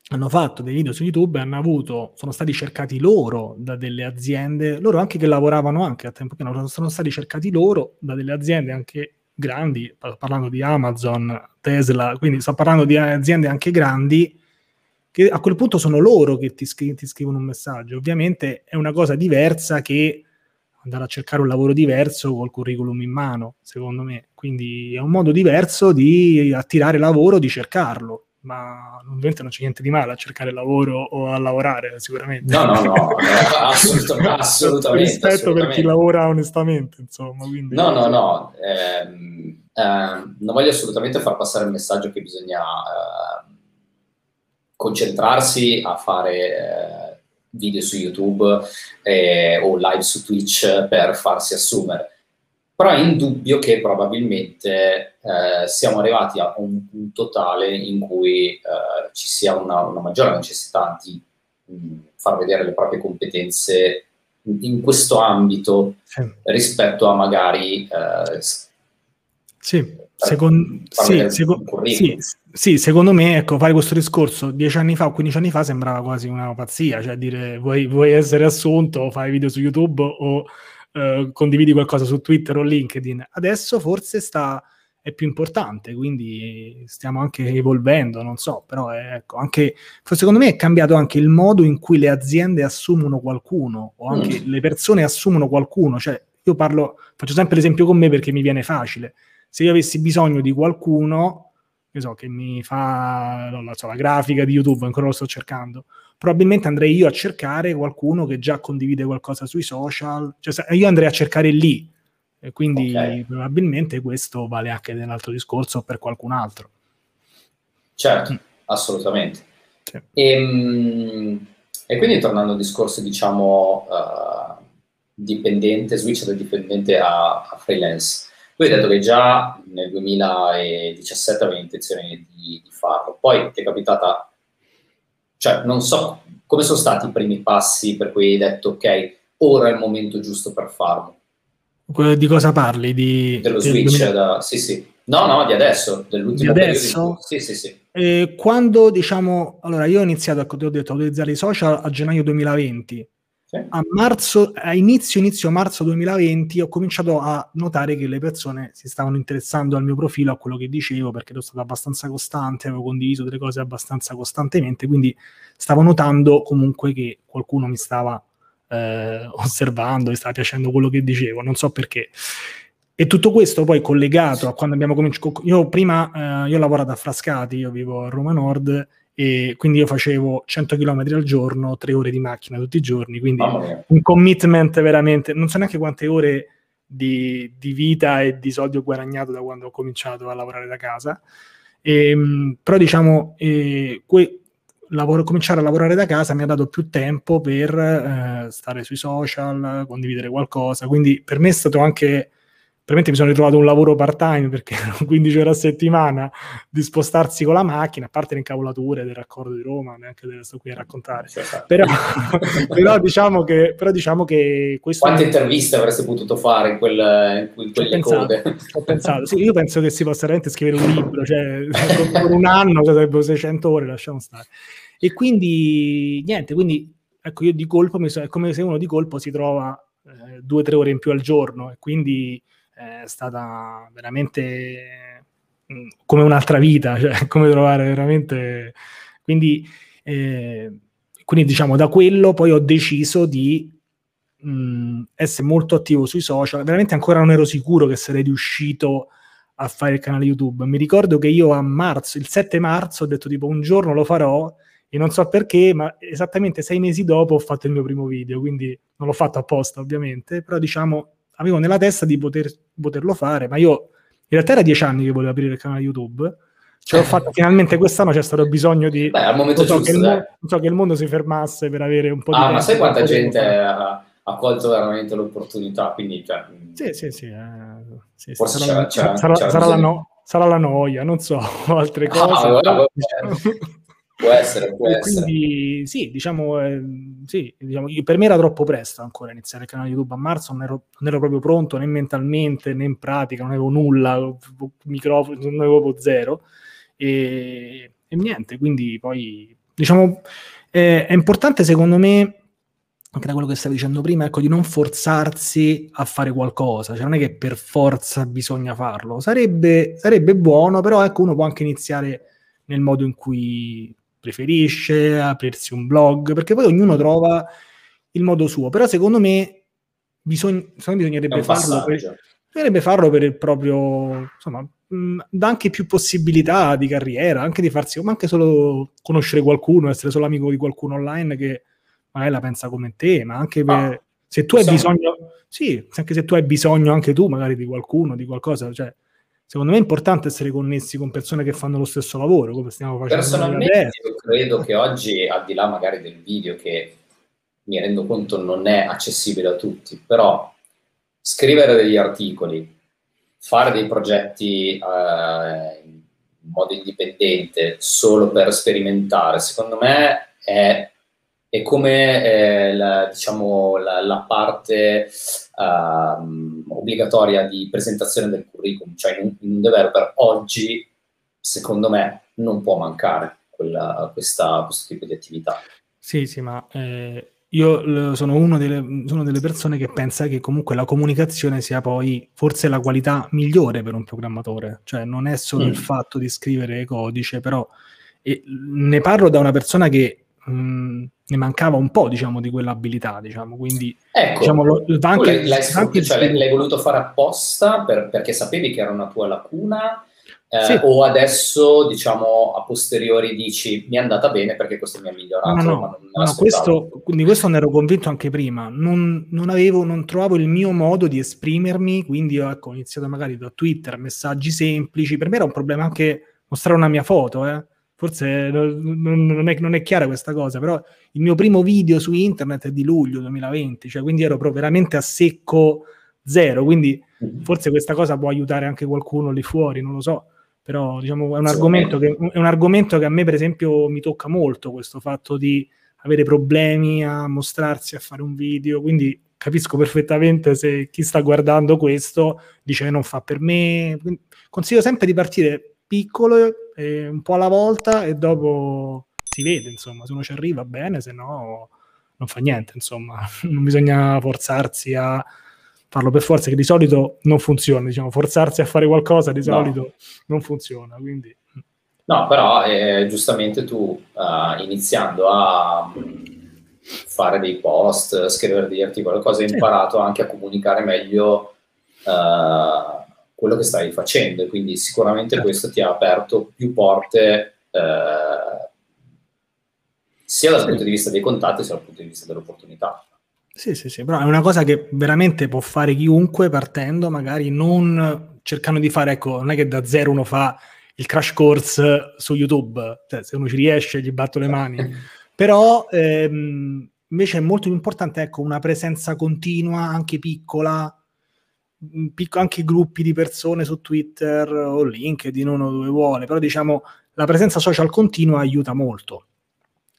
hanno fatto dei video su YouTube e hanno avuto, sono stati cercati loro da delle aziende, loro anche che lavoravano anche a tempo pieno, sono stati cercati loro da delle aziende anche grandi, parlando di Amazon, Tesla, quindi sto parlando di aziende anche grandi, che a quel punto sono loro che ti, scri- ti scrivono un messaggio. Ovviamente è una cosa diversa che andare a cercare un lavoro diverso col curriculum in mano, secondo me. Quindi è un modo diverso di attirare lavoro, di cercarlo ma ovviamente non c'è niente di male a cercare lavoro o a lavorare, sicuramente.
No, no, no, assolutamente. assolutamente
Rispetto
assolutamente.
per chi lavora onestamente, insomma. Quindi...
No, no, no, eh, eh, non voglio assolutamente far passare il messaggio che bisogna eh, concentrarsi a fare eh, video su YouTube eh, o live su Twitch per farsi assumere però è indubbio che probabilmente eh, siamo arrivati a un punto tale in cui eh, ci sia una, una, maggiore necessità di mh, far vedere le proprie competenze in, in questo ambito sì. rispetto a magari... Eh,
sì, second, sì, seco- sì, sì, secondo me, ecco, fare questo discorso dieci anni fa o 15 anni fa sembrava quasi una pazzia, cioè dire vuoi, vuoi essere assunto, fai video su YouTube o eh, condividi qualcosa su Twitter o LinkedIn. Adesso forse sta, è più importante, quindi stiamo anche evolvendo, non so, però è, ecco, anche, secondo me è cambiato anche il modo in cui le aziende assumono qualcuno o anche mm. le persone assumono qualcuno, cioè io parlo, faccio sempre l'esempio con me perché mi viene facile. Se io avessi bisogno di qualcuno, che so, che mi fa non so, la grafica di YouTube, ancora lo sto cercando, probabilmente andrei io a cercare qualcuno che già condivide qualcosa sui social, cioè io andrei a cercare lì, e quindi okay. probabilmente questo vale anche nell'altro discorso per qualcun altro.
Certo, mm. assolutamente. Sì. E, ehm, e, quindi tornando al discorso, diciamo, uh, dipendente, switch da dipendente a, a, freelance, tu hai detto che già nel 2017 avevi intenzione di, di farlo, poi ti è capitata cioè, non so come sono stati i primi passi per cui hai detto, ok, ora è il momento giusto per farlo.
Di cosa parli? Di,
Dello switch, 2000... da... sì, sì. No, no, di adesso, dell'ultimo
di adesso?
periodo. Sì, sì, sì.
E quando, diciamo, allora io ho iniziato, a, ho detto, a utilizzare i social a gennaio 2020 a marzo, a inizio, inizio marzo 2020 ho cominciato a notare che le persone si stavano interessando al mio profilo, a quello che dicevo, perché ero stato abbastanza costante, avevo condiviso delle cose abbastanza costantemente, quindi stavo notando comunque che qualcuno mi stava eh, osservando e stava piacendo quello che dicevo, non so perché. E tutto questo poi collegato a quando abbiamo cominciato, io prima, eh, io ho lavorato a Frascati, io vivo a Roma Nord, e quindi io facevo 100 km al giorno, 3 ore di macchina tutti i giorni, quindi oh, un commitment veramente, non so neanche quante ore di, di, vita e di soldi ho guadagnato da quando ho cominciato a lavorare da casa, e, ehm, però diciamo, eh, que- lavoro, cominciare a lavorare da casa mi ha dato più tempo per eh, stare sui social, condividere qualcosa, quindi per me è stato anche Probabilmente mi sono ritrovato un lavoro part time perché erano 15 ore a settimana di spostarsi con la macchina, a parte le incavolature del raccordo di Roma, neanche sto qui a raccontare. Però, però, diciamo che, però diciamo che questo...
Quante interviste avreste potuto fare in, quel, in quelle
pensato,
code?
Ho pensato, sì, io penso che si possa veramente scrivere un libro, cioè per un anno sarebbero 600 ore, lasciamo stare. E quindi, niente, quindi ecco, io di colpo, mi so, è come se uno di colpo si trova eh, due o tre ore in più al giorno e quindi è stata veramente mm, come un'altra vita, cioè come trovare veramente... Quindi, eh, quindi diciamo da quello poi ho deciso di mh, mm, essere molto attivo sui social, veramente ancora non ero sicuro che sarei riuscito a fare il canale YouTube. Mi ricordo che io a marzo, il 7 marzo, ho detto tipo un giorno lo farò e non so perché, ma esattamente sei mesi dopo ho fatto il mio primo video, quindi non l'ho fatto apposta ovviamente, però diciamo avevo nella testa di poter, poterlo fare, ma io in realtà era dieci anni che volevo aprire il canale YouTube. Ce l'ho fatta finalmente quest'anno, c'è stato bisogno di...
Beh, al momento
non
so,
giusto, che il, non so che il mondo si fermasse per avere un po' di...
Ah, ma sai quanta gente ha, ha, colto veramente l'opportunità, quindi... Cioè,
sì, sì, sì. Eh, sì
forse
sarà,
c'era, c'era,
sarà,
c'era
sarà, la no, sarà, la noia, non so, altre cose. Ah, però...
Può essere, può essere.
Quindi sì, diciamo, eh, sì, diciamo io, per me era troppo presto ancora iniziare il canale YouTube a marzo, non ero, non ero, proprio pronto né mentalmente né in pratica, non avevo nulla, microfono, non avevo zero. e, e niente, quindi poi diciamo eh, è importante secondo me anche da quello che stavi dicendo prima, ecco, di non forzarsi a fare qualcosa, cioè non è che per forza bisogna farlo, sarebbe, sarebbe buono, però ecco, uno può anche iniziare nel modo in cui preferisce, aprirsi un blog, perché poi ognuno trova il modo suo, però secondo me, bisogna, secondo me bisognerebbe, farlo per, bisognerebbe farlo per il proprio, insomma, dà anche più possibilità di carriera, anche di farsi, ma anche solo conoscere qualcuno, essere solo amico di qualcuno online che magari la pensa come te, ma anche per, ah, se tu hai bisogno, sì, anche se tu hai bisogno anche tu magari di qualcuno, di qualcosa, cioè, secondo me è importante essere connessi con persone che fanno lo stesso lavoro, come stiamo facendo
Personalmente io credo che oggi, al di là magari del video, che mi rendo conto non è accessibile a tutti, però scrivere degli articoli, fare dei progetti eh, in modo indipendente, solo per sperimentare, secondo me è e come eh, la, diciamo, la, la parte uh, obbligatoria di presentazione del curriculum, cioè in, in un developer oggi, secondo me, non può mancare quella, questa, questo tipo di attività.
Sì, sì, ma eh, io sono una delle, sono delle persone che pensa che comunque la comunicazione sia poi forse la qualità migliore per un programmatore, cioè non è solo mm. il fatto di scrivere codice, però ne parlo da una persona che mh, mm, ne mancava un po', diciamo, di quell'abilità, diciamo, quindi...
Ecco,
diciamo,
lo, anche, l'hai, anche cioè, l'hai, l'hai, voluto fare apposta per, perché sapevi che era una tua lacuna eh, sì. o adesso, diciamo, a posteriori dici mi è andata bene perché questo mi ha migliorato?
No, no, no questo, di questo ne ero convinto anche prima, non, non, avevo, non trovavo il mio modo di esprimermi, quindi ecco, ho iniziato magari da Twitter, messaggi semplici, per me era un problema anche mostrare una mia foto, eh forse non, non, è, non, è, chiara questa cosa, però il mio primo video su internet è di luglio 2020, cioè quindi ero proprio veramente a secco zero, quindi mm-hmm. forse questa cosa può aiutare anche qualcuno lì fuori, non lo so, però diciamo è un, argomento che, è un argomento che a me per esempio mi tocca molto, questo fatto di avere problemi a mostrarsi, a fare un video, quindi capisco perfettamente se chi sta guardando questo dice che non fa per me, consiglio sempre di partire piccolo, eh, un po' alla volta e dopo si vede, insomma, se uno ci arriva bene, se no non fa niente, insomma, non bisogna forzarsi a farlo per forza, che di solito non funziona, diciamo, forzarsi a fare qualcosa di solito no. non funziona, quindi...
No, però eh, giustamente tu uh, iniziando a fare dei post, scrivere degli articoli, cose, hai sì. imparato anche a comunicare meglio uh, quello che stai facendo e quindi sicuramente certo. questo ti ha aperto più porte eh, sia dal punto di vista dei contatti sia dal punto di vista delle opportunità.
Sì, sì, sì, però è una cosa che veramente può fare chiunque partendo, magari non cercando di fare, ecco, non è che da zero uno fa il crash course su YouTube, cioè se uno ci riesce gli batto le mani, però ehm, invece è molto più importante, ecco, una presenza continua, anche piccola, picco, anche gruppi di persone su Twitter o LinkedIn, uno dove vuole, però diciamo la presenza social continua aiuta molto,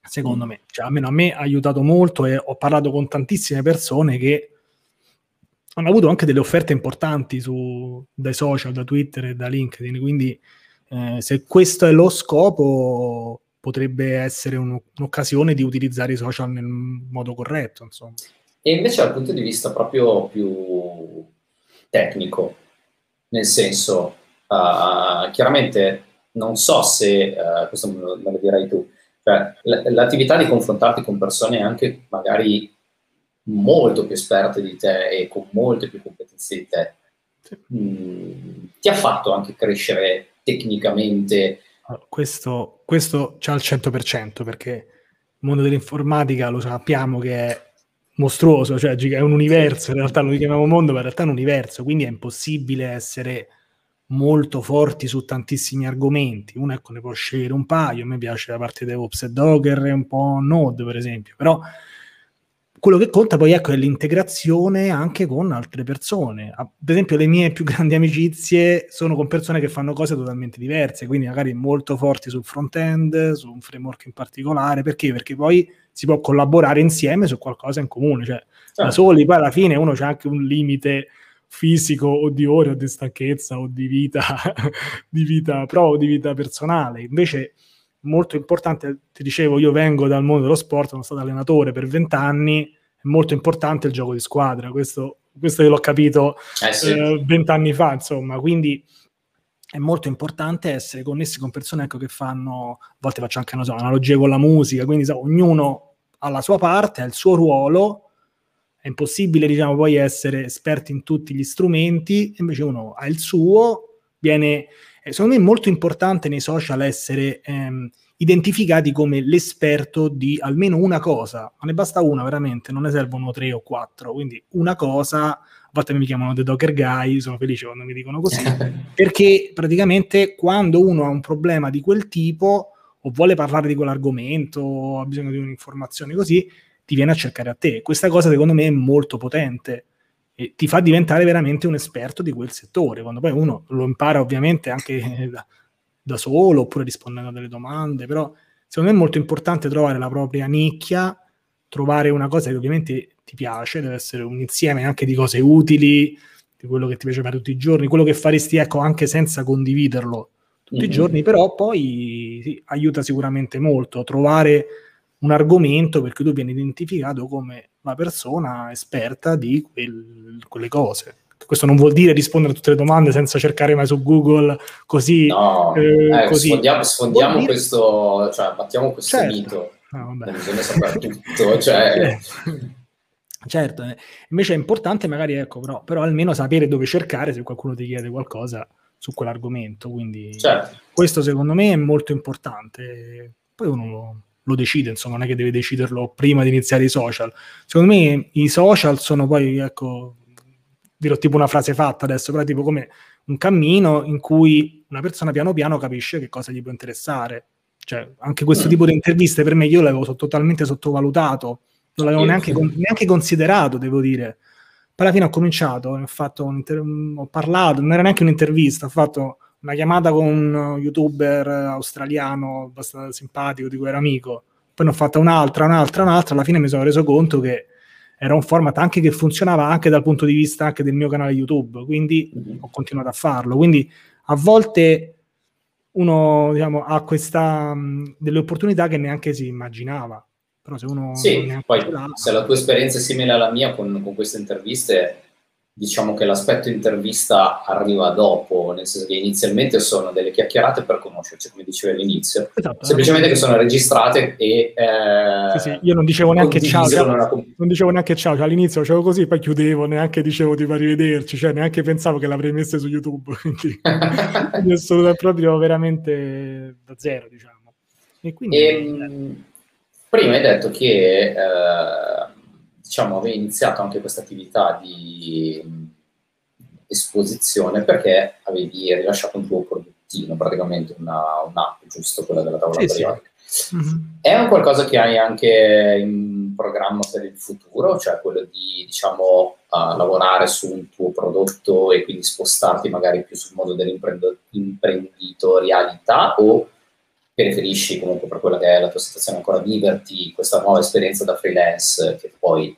secondo mm. me. Cioè, almeno a me ha aiutato molto e ho parlato con tantissime persone che hanno avuto anche delle offerte importanti su, dai social, da Twitter e da LinkedIn, quindi eh, se questo è lo scopo potrebbe essere un, un'occasione di utilizzare i social nel modo corretto. Insomma.
E invece dal punto di vista proprio più tecnico, nel senso, uh, chiaramente non so se, uh, questo me lo, me lo, dirai tu, cioè, l- l'attività di confrontarti con persone anche magari molto più esperte di te e con molte più competenze di te, mh, mm, ti ha fatto anche crescere tecnicamente?
Questo, questo c'è al 100% perché il mondo dell'informatica lo sappiamo che è mostruoso, cioè è un universo, in realtà lo chiamiamo mondo, ma in realtà è un universo, quindi è impossibile essere molto forti su tantissimi argomenti. Uno ecco, ne può scegliere un paio, a me piace la parte DevOps e Docker e un po' Node, per esempio, però quello che conta poi ecco, è l'integrazione anche con altre persone. Ad esempio, le mie più grandi amicizie sono con persone che fanno cose totalmente diverse, quindi magari molto forti sul front-end, su un framework in particolare. Perché? Perché poi si può collaborare insieme su qualcosa in comune. Cioè, certo. da soli, poi alla fine uno c'è anche un limite fisico o di ore o di stanchezza o di vita, di vita pro o di vita personale. Invece molto importante, ti dicevo, io vengo dal mondo dello sport, sono stato allenatore per vent'anni, è molto importante il gioco di squadra, questo, questo io l'ho capito vent'anni eh, sì. eh, fa, insomma, quindi è molto importante essere connessi con persone ecco, che fanno, a volte faccio anche so, analogie con la musica, quindi so, ognuno ha la sua parte, ha il suo ruolo, è impossibile diciamo poi essere esperti in tutti gli strumenti, invece uno ha il suo, viene, secondo me è molto importante nei social essere ehm, identificati come l'esperto di almeno una cosa, ma ne basta una veramente, non ne servono tre o quattro, quindi una cosa volte mi chiamano The Docker Guy, sono felice quando mi dicono così, perché praticamente quando uno ha un problema di quel tipo o vuole parlare di quell'argomento o ha bisogno di un'informazione così, ti viene a cercare a te. Questa cosa secondo me è molto potente e ti fa diventare veramente un esperto di quel settore, quando poi uno lo impara ovviamente anche da, da solo oppure rispondendo a delle domande, però secondo me è molto importante trovare la propria nicchia, trovare una cosa che ovviamente ti piace, deve essere un insieme anche di cose utili, di quello che ti piace fare tutti i giorni, quello che faresti ecco anche senza condividerlo tutti mm-hmm. i giorni, però poi sì, aiuta sicuramente molto trovare un argomento perché tu vieni identificato come la persona esperta di quel, quelle cose. Questo non vuol dire rispondere a tutte le domande senza cercare mai su Google così.
No, eh, eh, così. sfondiamo, sfondiamo dire... questo, cioè battiamo questo certo. mito. No, bisogna sapere tutto, cioè...
Certo, eh. invece è importante magari, ecco, però, però, almeno sapere dove cercare se qualcuno ti chiede qualcosa su quell'argomento, quindi certo. questo secondo me è molto importante. Poi uno lo, lo, decide, insomma, non è che deve deciderlo prima di iniziare i social. Secondo me i social sono poi, ecco, dirò tipo una frase fatta adesso, però tipo come un cammino in cui una persona piano piano capisce che cosa gli può interessare. Cioè, anche questo mm. tipo di interviste per me io l'avevo totalmente sottovalutato non l'avevo neanche, neanche, considerato, devo dire. Poi alla fine ho cominciato, ho, fatto inter- ho parlato, non era neanche un'intervista, ho fatto una chiamata con un youtuber australiano abbastanza simpatico di cui ero amico, poi ne ho fatta un'altra, un'altra, un'altra, alla fine mi sono reso conto che era un format anche che funzionava anche dal punto di vista anche del mio canale YouTube, quindi mm-hmm. ho continuato a farlo. Quindi a volte uno diciamo, ha questa, mh, delle opportunità che neanche si immaginava. Però se uno...
Sì, poi se la tua esperienza è simile alla mia con, con queste interviste, diciamo che l'aspetto intervista arriva dopo, nel senso che inizialmente sono delle chiacchierate per conoscerci, come dicevi all'inizio, esatto, semplicemente che sono registrate e...
Eh, sì, sì, io non dicevo neanche ciao, cioè, una... non dicevo neanche ciao, cioè, all'inizio facevo così, poi chiudevo, neanche dicevo tipo arrivederci, cioè neanche pensavo che l'avrei messa su YouTube, quindi è stato proprio veramente da zero, diciamo.
E quindi... E, ehm, Prima hai detto che eh, diciamo, avevi iniziato anche questa attività di esposizione perché avevi rilasciato un tuo produttino, praticamente una, un'app, giusto, quella della tavola sì, periodica. Sì. Mm-hmm. È un qualcosa che hai anche in programma per il futuro, cioè quello di diciamo, uh, lavorare su un tuo prodotto e quindi spostarti magari più sul modo dell'imprenditorialità o preferisci comunque per quella che è la tua situazione ancora viverti questa nuova esperienza da freelance che poi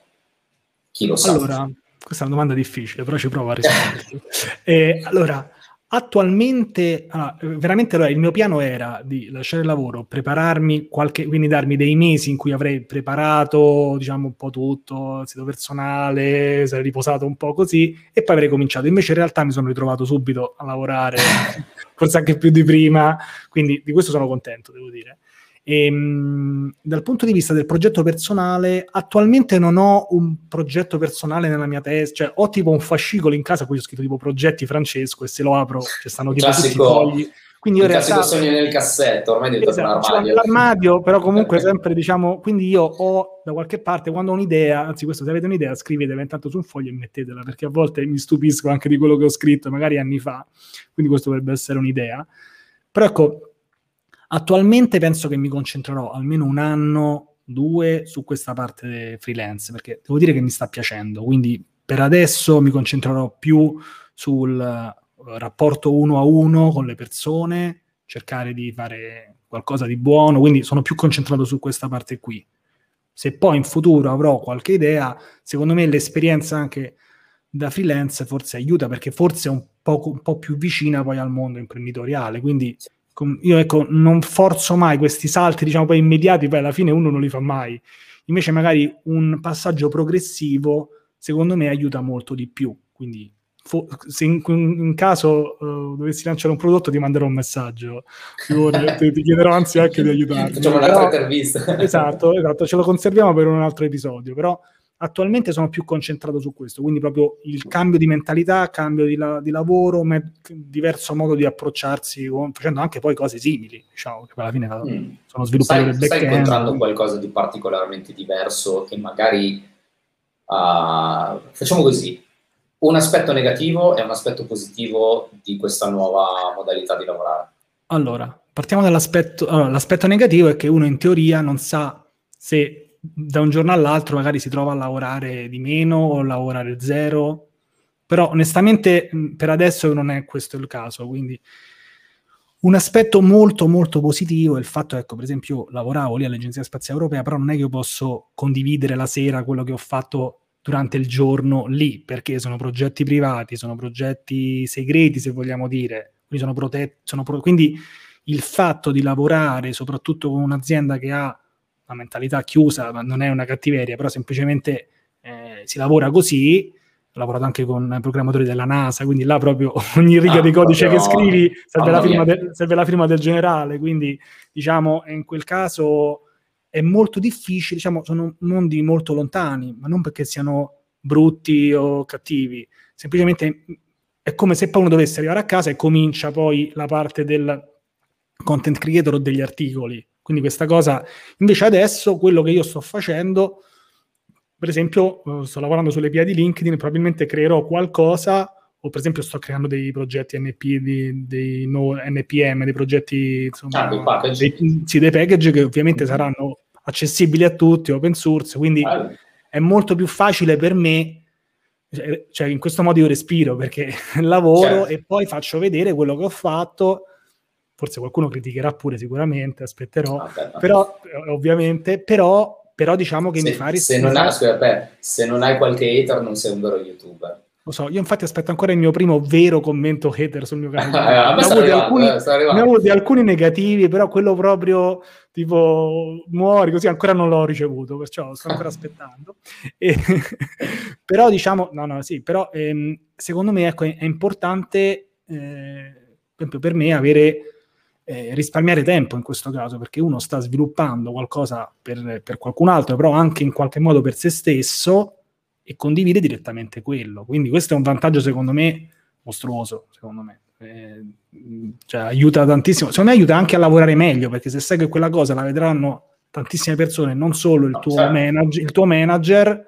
chi lo sa.
Allora, questa è una domanda difficile, però ci provo a rispondere. eh, allora, attualmente, ah, veramente allora, il mio piano era di lasciare il lavoro, prepararmi qualche, quindi darmi dei mesi in cui avrei preparato, diciamo, un po' tutto, il sito personale, sarei riposato un po' così, e poi avrei cominciato. Invece in realtà mi sono ritrovato subito a lavorare forse anche più di prima, quindi di questo sono contento, devo dire. E, ehm, mh, dal punto di vista del progetto personale, attualmente non ho un progetto personale nella mia testa, cioè ho tipo un fascicolo in casa, qui ho scritto tipo progetti Francesco e se lo apro ci stanno tipo
Classico. tutti i fogli. Quindi io in realtà... sogno nel cassetto, ormai è diventato esatto, un armadio.
L'armadio, però comunque sempre, diciamo, quindi io ho da qualche parte, quando ho un'idea, anzi questo se avete un'idea, scrivetela intanto su un foglio e mettetela, perché a volte mi stupisco anche di quello che ho scritto, magari anni fa, quindi questo dovrebbe essere un'idea. Però ecco, attualmente penso che mi concentrerò almeno un anno, due, su questa parte freelance, perché devo dire che mi sta piacendo, quindi per adesso mi concentrerò più sul rapporto uno a uno con le persone, cercare di fare qualcosa di buono, quindi sono più concentrato su questa parte qui. Se poi in futuro avrò qualche idea, secondo me l'esperienza anche da freelance forse aiuta perché forse è un po', un po più vicina poi al mondo imprenditoriale, quindi io ecco non forzo mai questi salti diciamo poi immediati, poi alla fine uno non li fa mai, invece magari un passaggio progressivo secondo me aiuta molto di più, quindi fo- se in, in caso uh, dovessi lanciare un prodotto ti manderò un messaggio, ti, ti, chiederò anzi anche di aiutarmi.
Facciamo un'altra intervista.
esatto, esatto, ce lo conserviamo per un altro episodio, però attualmente sono più concentrato su questo, quindi proprio il cambio di mentalità, cambio di, la- di lavoro, me- diverso modo di approcciarsi, con- facendo anche poi cose simili, diciamo, che alla fine mm. sono sviluppati
stai, stai incontrando qualcosa di particolarmente diverso e magari, uh, facciamo così, un aspetto negativo e un aspetto positivo di questa nuova modalità di lavorare?
Allora, partiamo dall'aspetto... Allora, l'aspetto negativo è che uno in teoria non sa se da un giorno all'altro magari si trova a lavorare di meno o lavorare zero, però onestamente per adesso non è questo il caso, quindi un aspetto molto molto positivo è il fatto, ecco, per esempio, io lavoravo lì all'Agenzia Spaziale Europea, però non è che io posso condividere la sera quello che ho fatto durante il giorno lì, perché sono progetti privati, sono progetti segreti, se vogliamo dire, quindi sono protetti, pro- quindi il fatto di lavorare soprattutto con un'azienda che ha una mentalità chiusa, ma non è una cattiveria, però semplicemente eh, si lavora così, ho lavorato anche con programmatori della NASA, quindi là proprio ogni riga ah, di codice che scrivi serve la, de- serve la, firma del generale, quindi diciamo in quel caso è molto difficile, diciamo, sono mondi molto lontani, ma non perché siano brutti o cattivi, semplicemente è come se poi uno dovesse arrivare a casa e comincia poi la parte del content creator o degli articoli. Quindi questa cosa, invece adesso quello che io sto facendo, per esempio, eh, sto lavorando sulle PIA di LinkedIn, probabilmente creerò qualcosa o per esempio sto creando dei progetti NP, di, dei no, NPM, dei progetti, insomma, ah, dei, package. Dei, sì, dei package che ovviamente mm-hmm. saranno accessibili a tutti, open source, quindi ah. è molto più facile per me, cioè, cioè in questo modo io respiro perché lavoro certo. e poi faccio vedere quello che ho fatto, forse qualcuno criticherà pure sicuramente, aspetterò, ah, però ovviamente, però, però diciamo che
se,
mi fa
rispondere. Se, non hai, se non hai qualche hater non sei un vero youtuber.
Lo so, io infatti aspetto ancora il mio primo vero commento hater sul mio canale. ne, ho avuti alcuni, ne ho avuti alcuni negativi, però quello proprio tipo muori così ancora non l'ho ricevuto, perciò sto ancora aspettando. E, però diciamo, no, no, sì, però ehm, secondo me ecco, è, è importante, eh, per, per me, avere eh, risparmiare tempo in questo caso, perché uno sta sviluppando qualcosa per, per qualcun altro, però anche in qualche modo per se stesso e condivide direttamente quello. Quindi questo è un vantaggio secondo me mostruoso, secondo me. Eh, cioè, aiuta tantissimo. Secondo me aiuta anche a lavorare meglio, perché se sai che quella cosa la vedranno tantissime persone, non solo il, no, tuo, certo. manager, il tuo manager,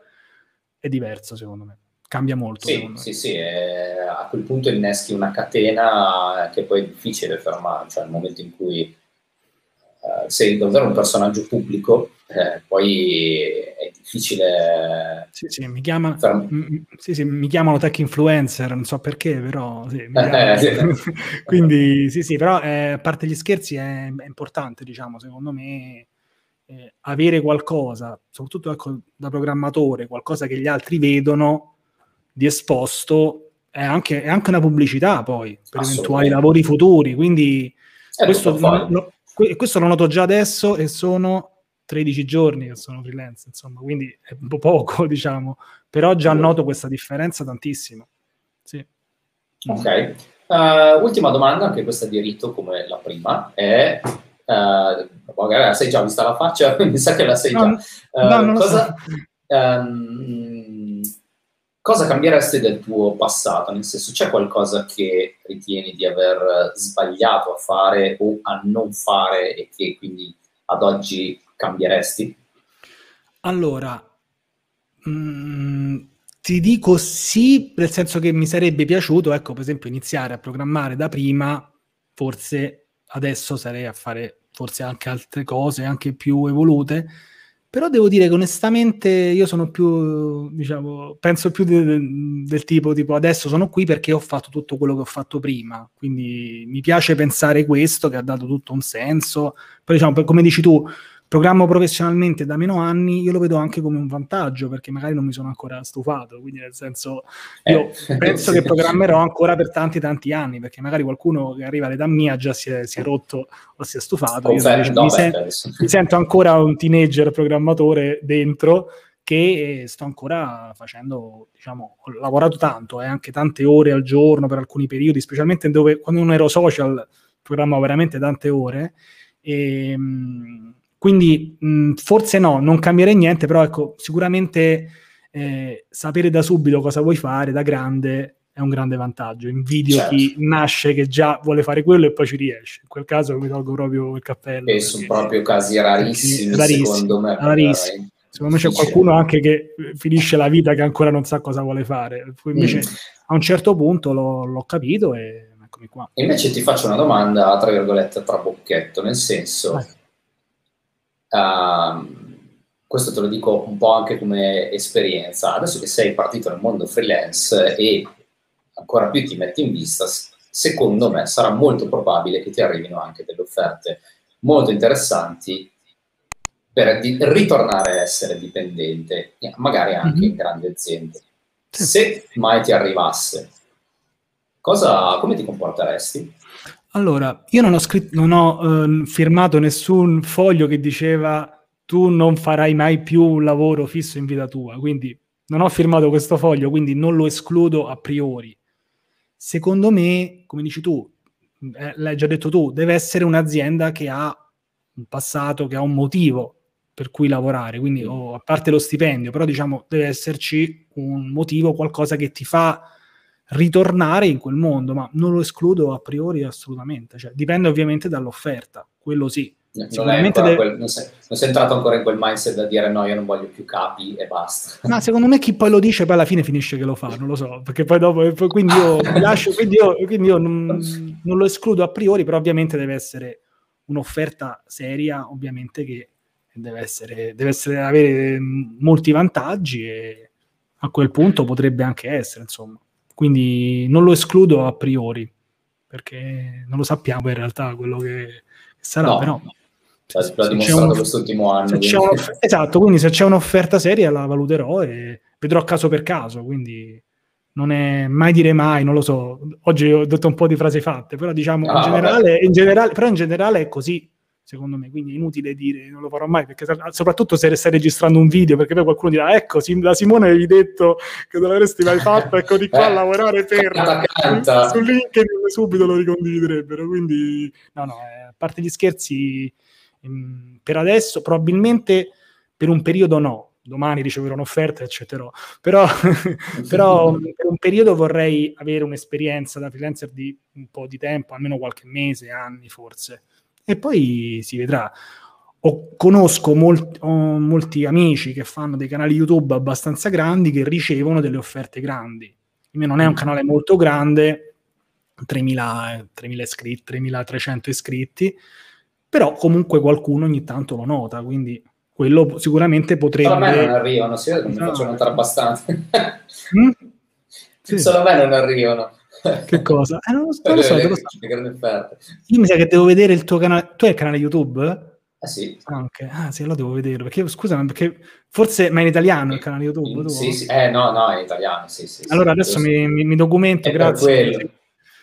è diverso secondo me. Cambia molto.
Sì, sì, sì. Eh, a quel punto inneschi una catena che poi è difficile fermare, cioè nel momento in cui eh, sei davvero un personaggio pubblico, eh, poi è difficile.
Sì, sì, mi, chiama, m- sì, sì, mi chiamano tech influencer, non so perché, però sì, eh, quindi sì, sì, però eh, a parte gli scherzi è, è importante, diciamo, secondo me. Eh, avere qualcosa, soprattutto ecco, da programmatore, qualcosa che gli altri vedono di esposto, è anche, è anche una pubblicità poi per eventuali lavori futuri. Quindi questo, lo, questo lo noto già adesso e sono 13 giorni che sono freelance, insomma, quindi è un po' poco, diciamo, però già noto questa differenza tantissimo. Sì.
Ok. Uh, ultima domanda, anche questa di rito come la prima, è... Uh, magari la sei già vista la faccia, mi sa che la sei no, già. Uh, no, cosa, so. um, cosa cambieresti del tuo passato? Nel senso, c'è qualcosa che ritieni di aver sbagliato a fare o a non fare e che quindi ad oggi cambieresti?
Allora, mh, mm, ti dico sì, nel senso che mi sarebbe piaciuto, ecco, per esempio, iniziare a programmare da prima, forse adesso sarei a fare forse anche altre cose, anche più evolute, però devo dire che onestamente io sono più, diciamo, penso più de- de- del tipo, tipo adesso sono qui perché ho fatto tutto quello che ho fatto prima, quindi mi piace pensare questo che ha dato tutto un senso, poi diciamo, come dici tu, programmo professionalmente da meno anni, io lo vedo anche come un vantaggio perché magari non mi sono ancora stufato, quindi nel senso io eh. penso che programmerò ancora per tanti tanti anni perché magari qualcuno che arriva all'età mia già si è, si è rotto o si è stufato. Io no, mi, sen- mi sento ancora un teenager programmatore dentro che sto ancora facendo, diciamo, ho lavorato tanto, eh, anche tante ore al giorno per alcuni periodi, specialmente dove quando non ero social programmavo veramente tante ore. E, ehm, quindi mh, forse no, non cambierei niente, però ecco, sicuramente eh, sapere da subito cosa vuoi fare da grande è un grande vantaggio. Invidio certo. chi nasce che già vuole fare quello e poi ci riesce. In quel caso mi tolgo proprio il cappello.
E sono proprio casi rarissimi, rarissimi secondo me.
Rarissimi. Secondo me c'è qualcuno anche che finisce la vita che ancora non sa cosa vuole fare. Poi invece mm. a un certo punto l'ho, l'ho capito e eccomi qua.
E invece ti faccio una domanda, tra virgolette, tra bocchetto, nel senso, uh, questo te lo dico un po' anche come esperienza, adesso che sei partito nel mondo freelance e ancora più ti metti in vista, secondo me sarà molto probabile che ti arrivino anche delle offerte molto interessanti per ritornare a essere dipendente, magari anche mm-hmm. in grandi aziende. Se mai ti arrivasse, cosa, come ti comporteresti?
Allora, io non ho, scritto, non ho eh, firmato nessun foglio che diceva tu non farai mai più un lavoro fisso in vita tua, quindi non ho firmato questo foglio, quindi non lo escludo a priori. Secondo me, come dici tu, eh, l'hai già detto tu, deve essere un'azienda che ha un passato, che ha un motivo per cui lavorare, quindi oh, a parte lo stipendio, però diciamo deve esserci un motivo, qualcosa che ti fa ritornare in quel mondo, ma non lo escludo a priori assolutamente, cioè, dipende ovviamente dall'offerta, quello sì.
Non, deve... quel, non, sei, non, sei, entrato ancora in quel mindset da dire no, io non voglio più capi e basta.
Ma secondo me chi poi lo dice poi alla fine finisce che lo fa, non lo so, perché poi dopo, quindi io lascio, quindi io, quindi io non, non, lo escludo a priori, però ovviamente deve essere un'offerta seria, ovviamente che deve, essere, deve essere, avere molti vantaggi e a quel punto potrebbe anche essere, insomma. Quindi non lo escludo a priori, perché non lo sappiamo in realtà quello che, sarà, no. però...
L'ha dimostrato quest'ultimo anno.
esatto, quindi se c'è un'offerta seria la valuterò e vedrò caso per caso, quindi non è mai dire mai, non lo so. Oggi ho detto un po' di frasi fatte, però diciamo ah, in, generale, in, generale, però in generale è così secondo me, quindi è inutile dire, non lo farò mai, perché soprattutto se stai registrando un video, perché poi qualcuno dirà, ecco, da Simone avevi detto che non l'avresti mai fatto, ecco di qua a lavorare per, su LinkedIn subito lo ricondividerebbero, quindi no, no, eh, a parte gli scherzi, mm, per adesso probabilmente per un periodo no, domani riceverò un'offerta, eccetera. Però, però per un periodo vorrei avere un'esperienza da freelancer di un po' di tempo, almeno qualche mese, anni forse e poi si vedrà. O conosco molti, ho molti amici che fanno dei canali YouTube abbastanza grandi che ricevono delle offerte grandi. Il mio non è un canale molto grande, 3.000, 3.000 iscritti, 3.300 iscritti, però comunque qualcuno ogni tanto lo nota, quindi quello sicuramente potrebbe...
Solo a me non arrivano, si vede che mi faccio notare abbastanza. mm? sì. Solo a me non arrivano
che cosa? Eh, non lo so, lo so, lo so. Io mi sa che devo vedere il tuo canale. Tu hai il canale YouTube?
Ah sì.
Ah, okay. ah sì, lo devo vedere. Perché, scusa, perché forse, ma in italiano il canale YouTube?
Tu? Sì, sì. Eh, no, no, in italiano, sì, sì.
Allora adesso mi, mi, mi, documento, È grazie.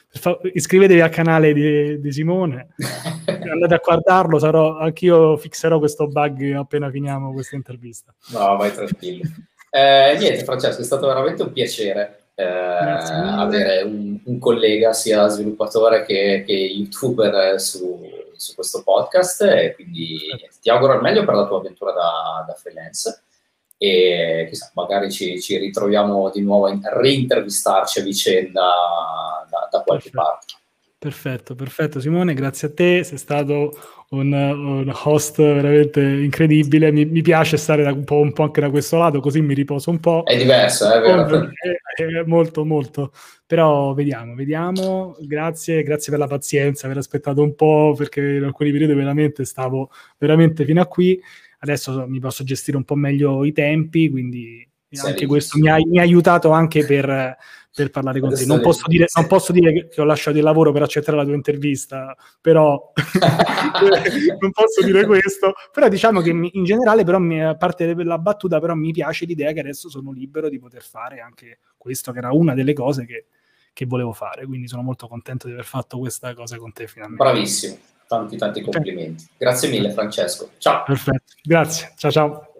Fa... iscrivetevi al canale di, di Simone, andate a guardarlo, sarò, anch'io fixerò questo bug appena finiamo questa intervista.
No, vai tranquillo. Eh, niente, Francesco, è stato veramente un piacere eh, avere un, un, collega sia sviluppatore che, che youtuber su, su, questo podcast e quindi ti auguro il meglio per la tua avventura da, da freelance. E chissà, magari ci, ci, ritroviamo di nuovo a reintervistarci a vicenda da, da qualche parte.
Perfetto, perfetto. Simone, grazie a te, sei stato un, un host veramente incredibile, mi, mi piace stare un po', un, po', anche da questo lato, così mi riposo un po'.
È diverso, è vero.
È, è molto, molto, però vediamo, vediamo, grazie, grazie per la pazienza, aver aspettato un po', perché in alcuni periodi veramente stavo veramente fino a qui, adesso mi posso gestire un po' meglio i tempi, quindi anche questo mi ha, mi ha aiutato anche per per parlare con te. Non posso, dire, non posso, dire, che ho lasciato il lavoro per accettare la tua intervista, però non posso dire questo. Però diciamo che in generale, però, a parte la battuta, però mi piace l'idea che adesso sono libero di poter fare anche questo, che era una delle cose che, che volevo fare. Quindi sono molto contento di aver fatto questa cosa con te finalmente.
Bravissimo, tanti tanti complimenti. Grazie mille Francesco. Ciao.
Perfetto, grazie. Ciao ciao.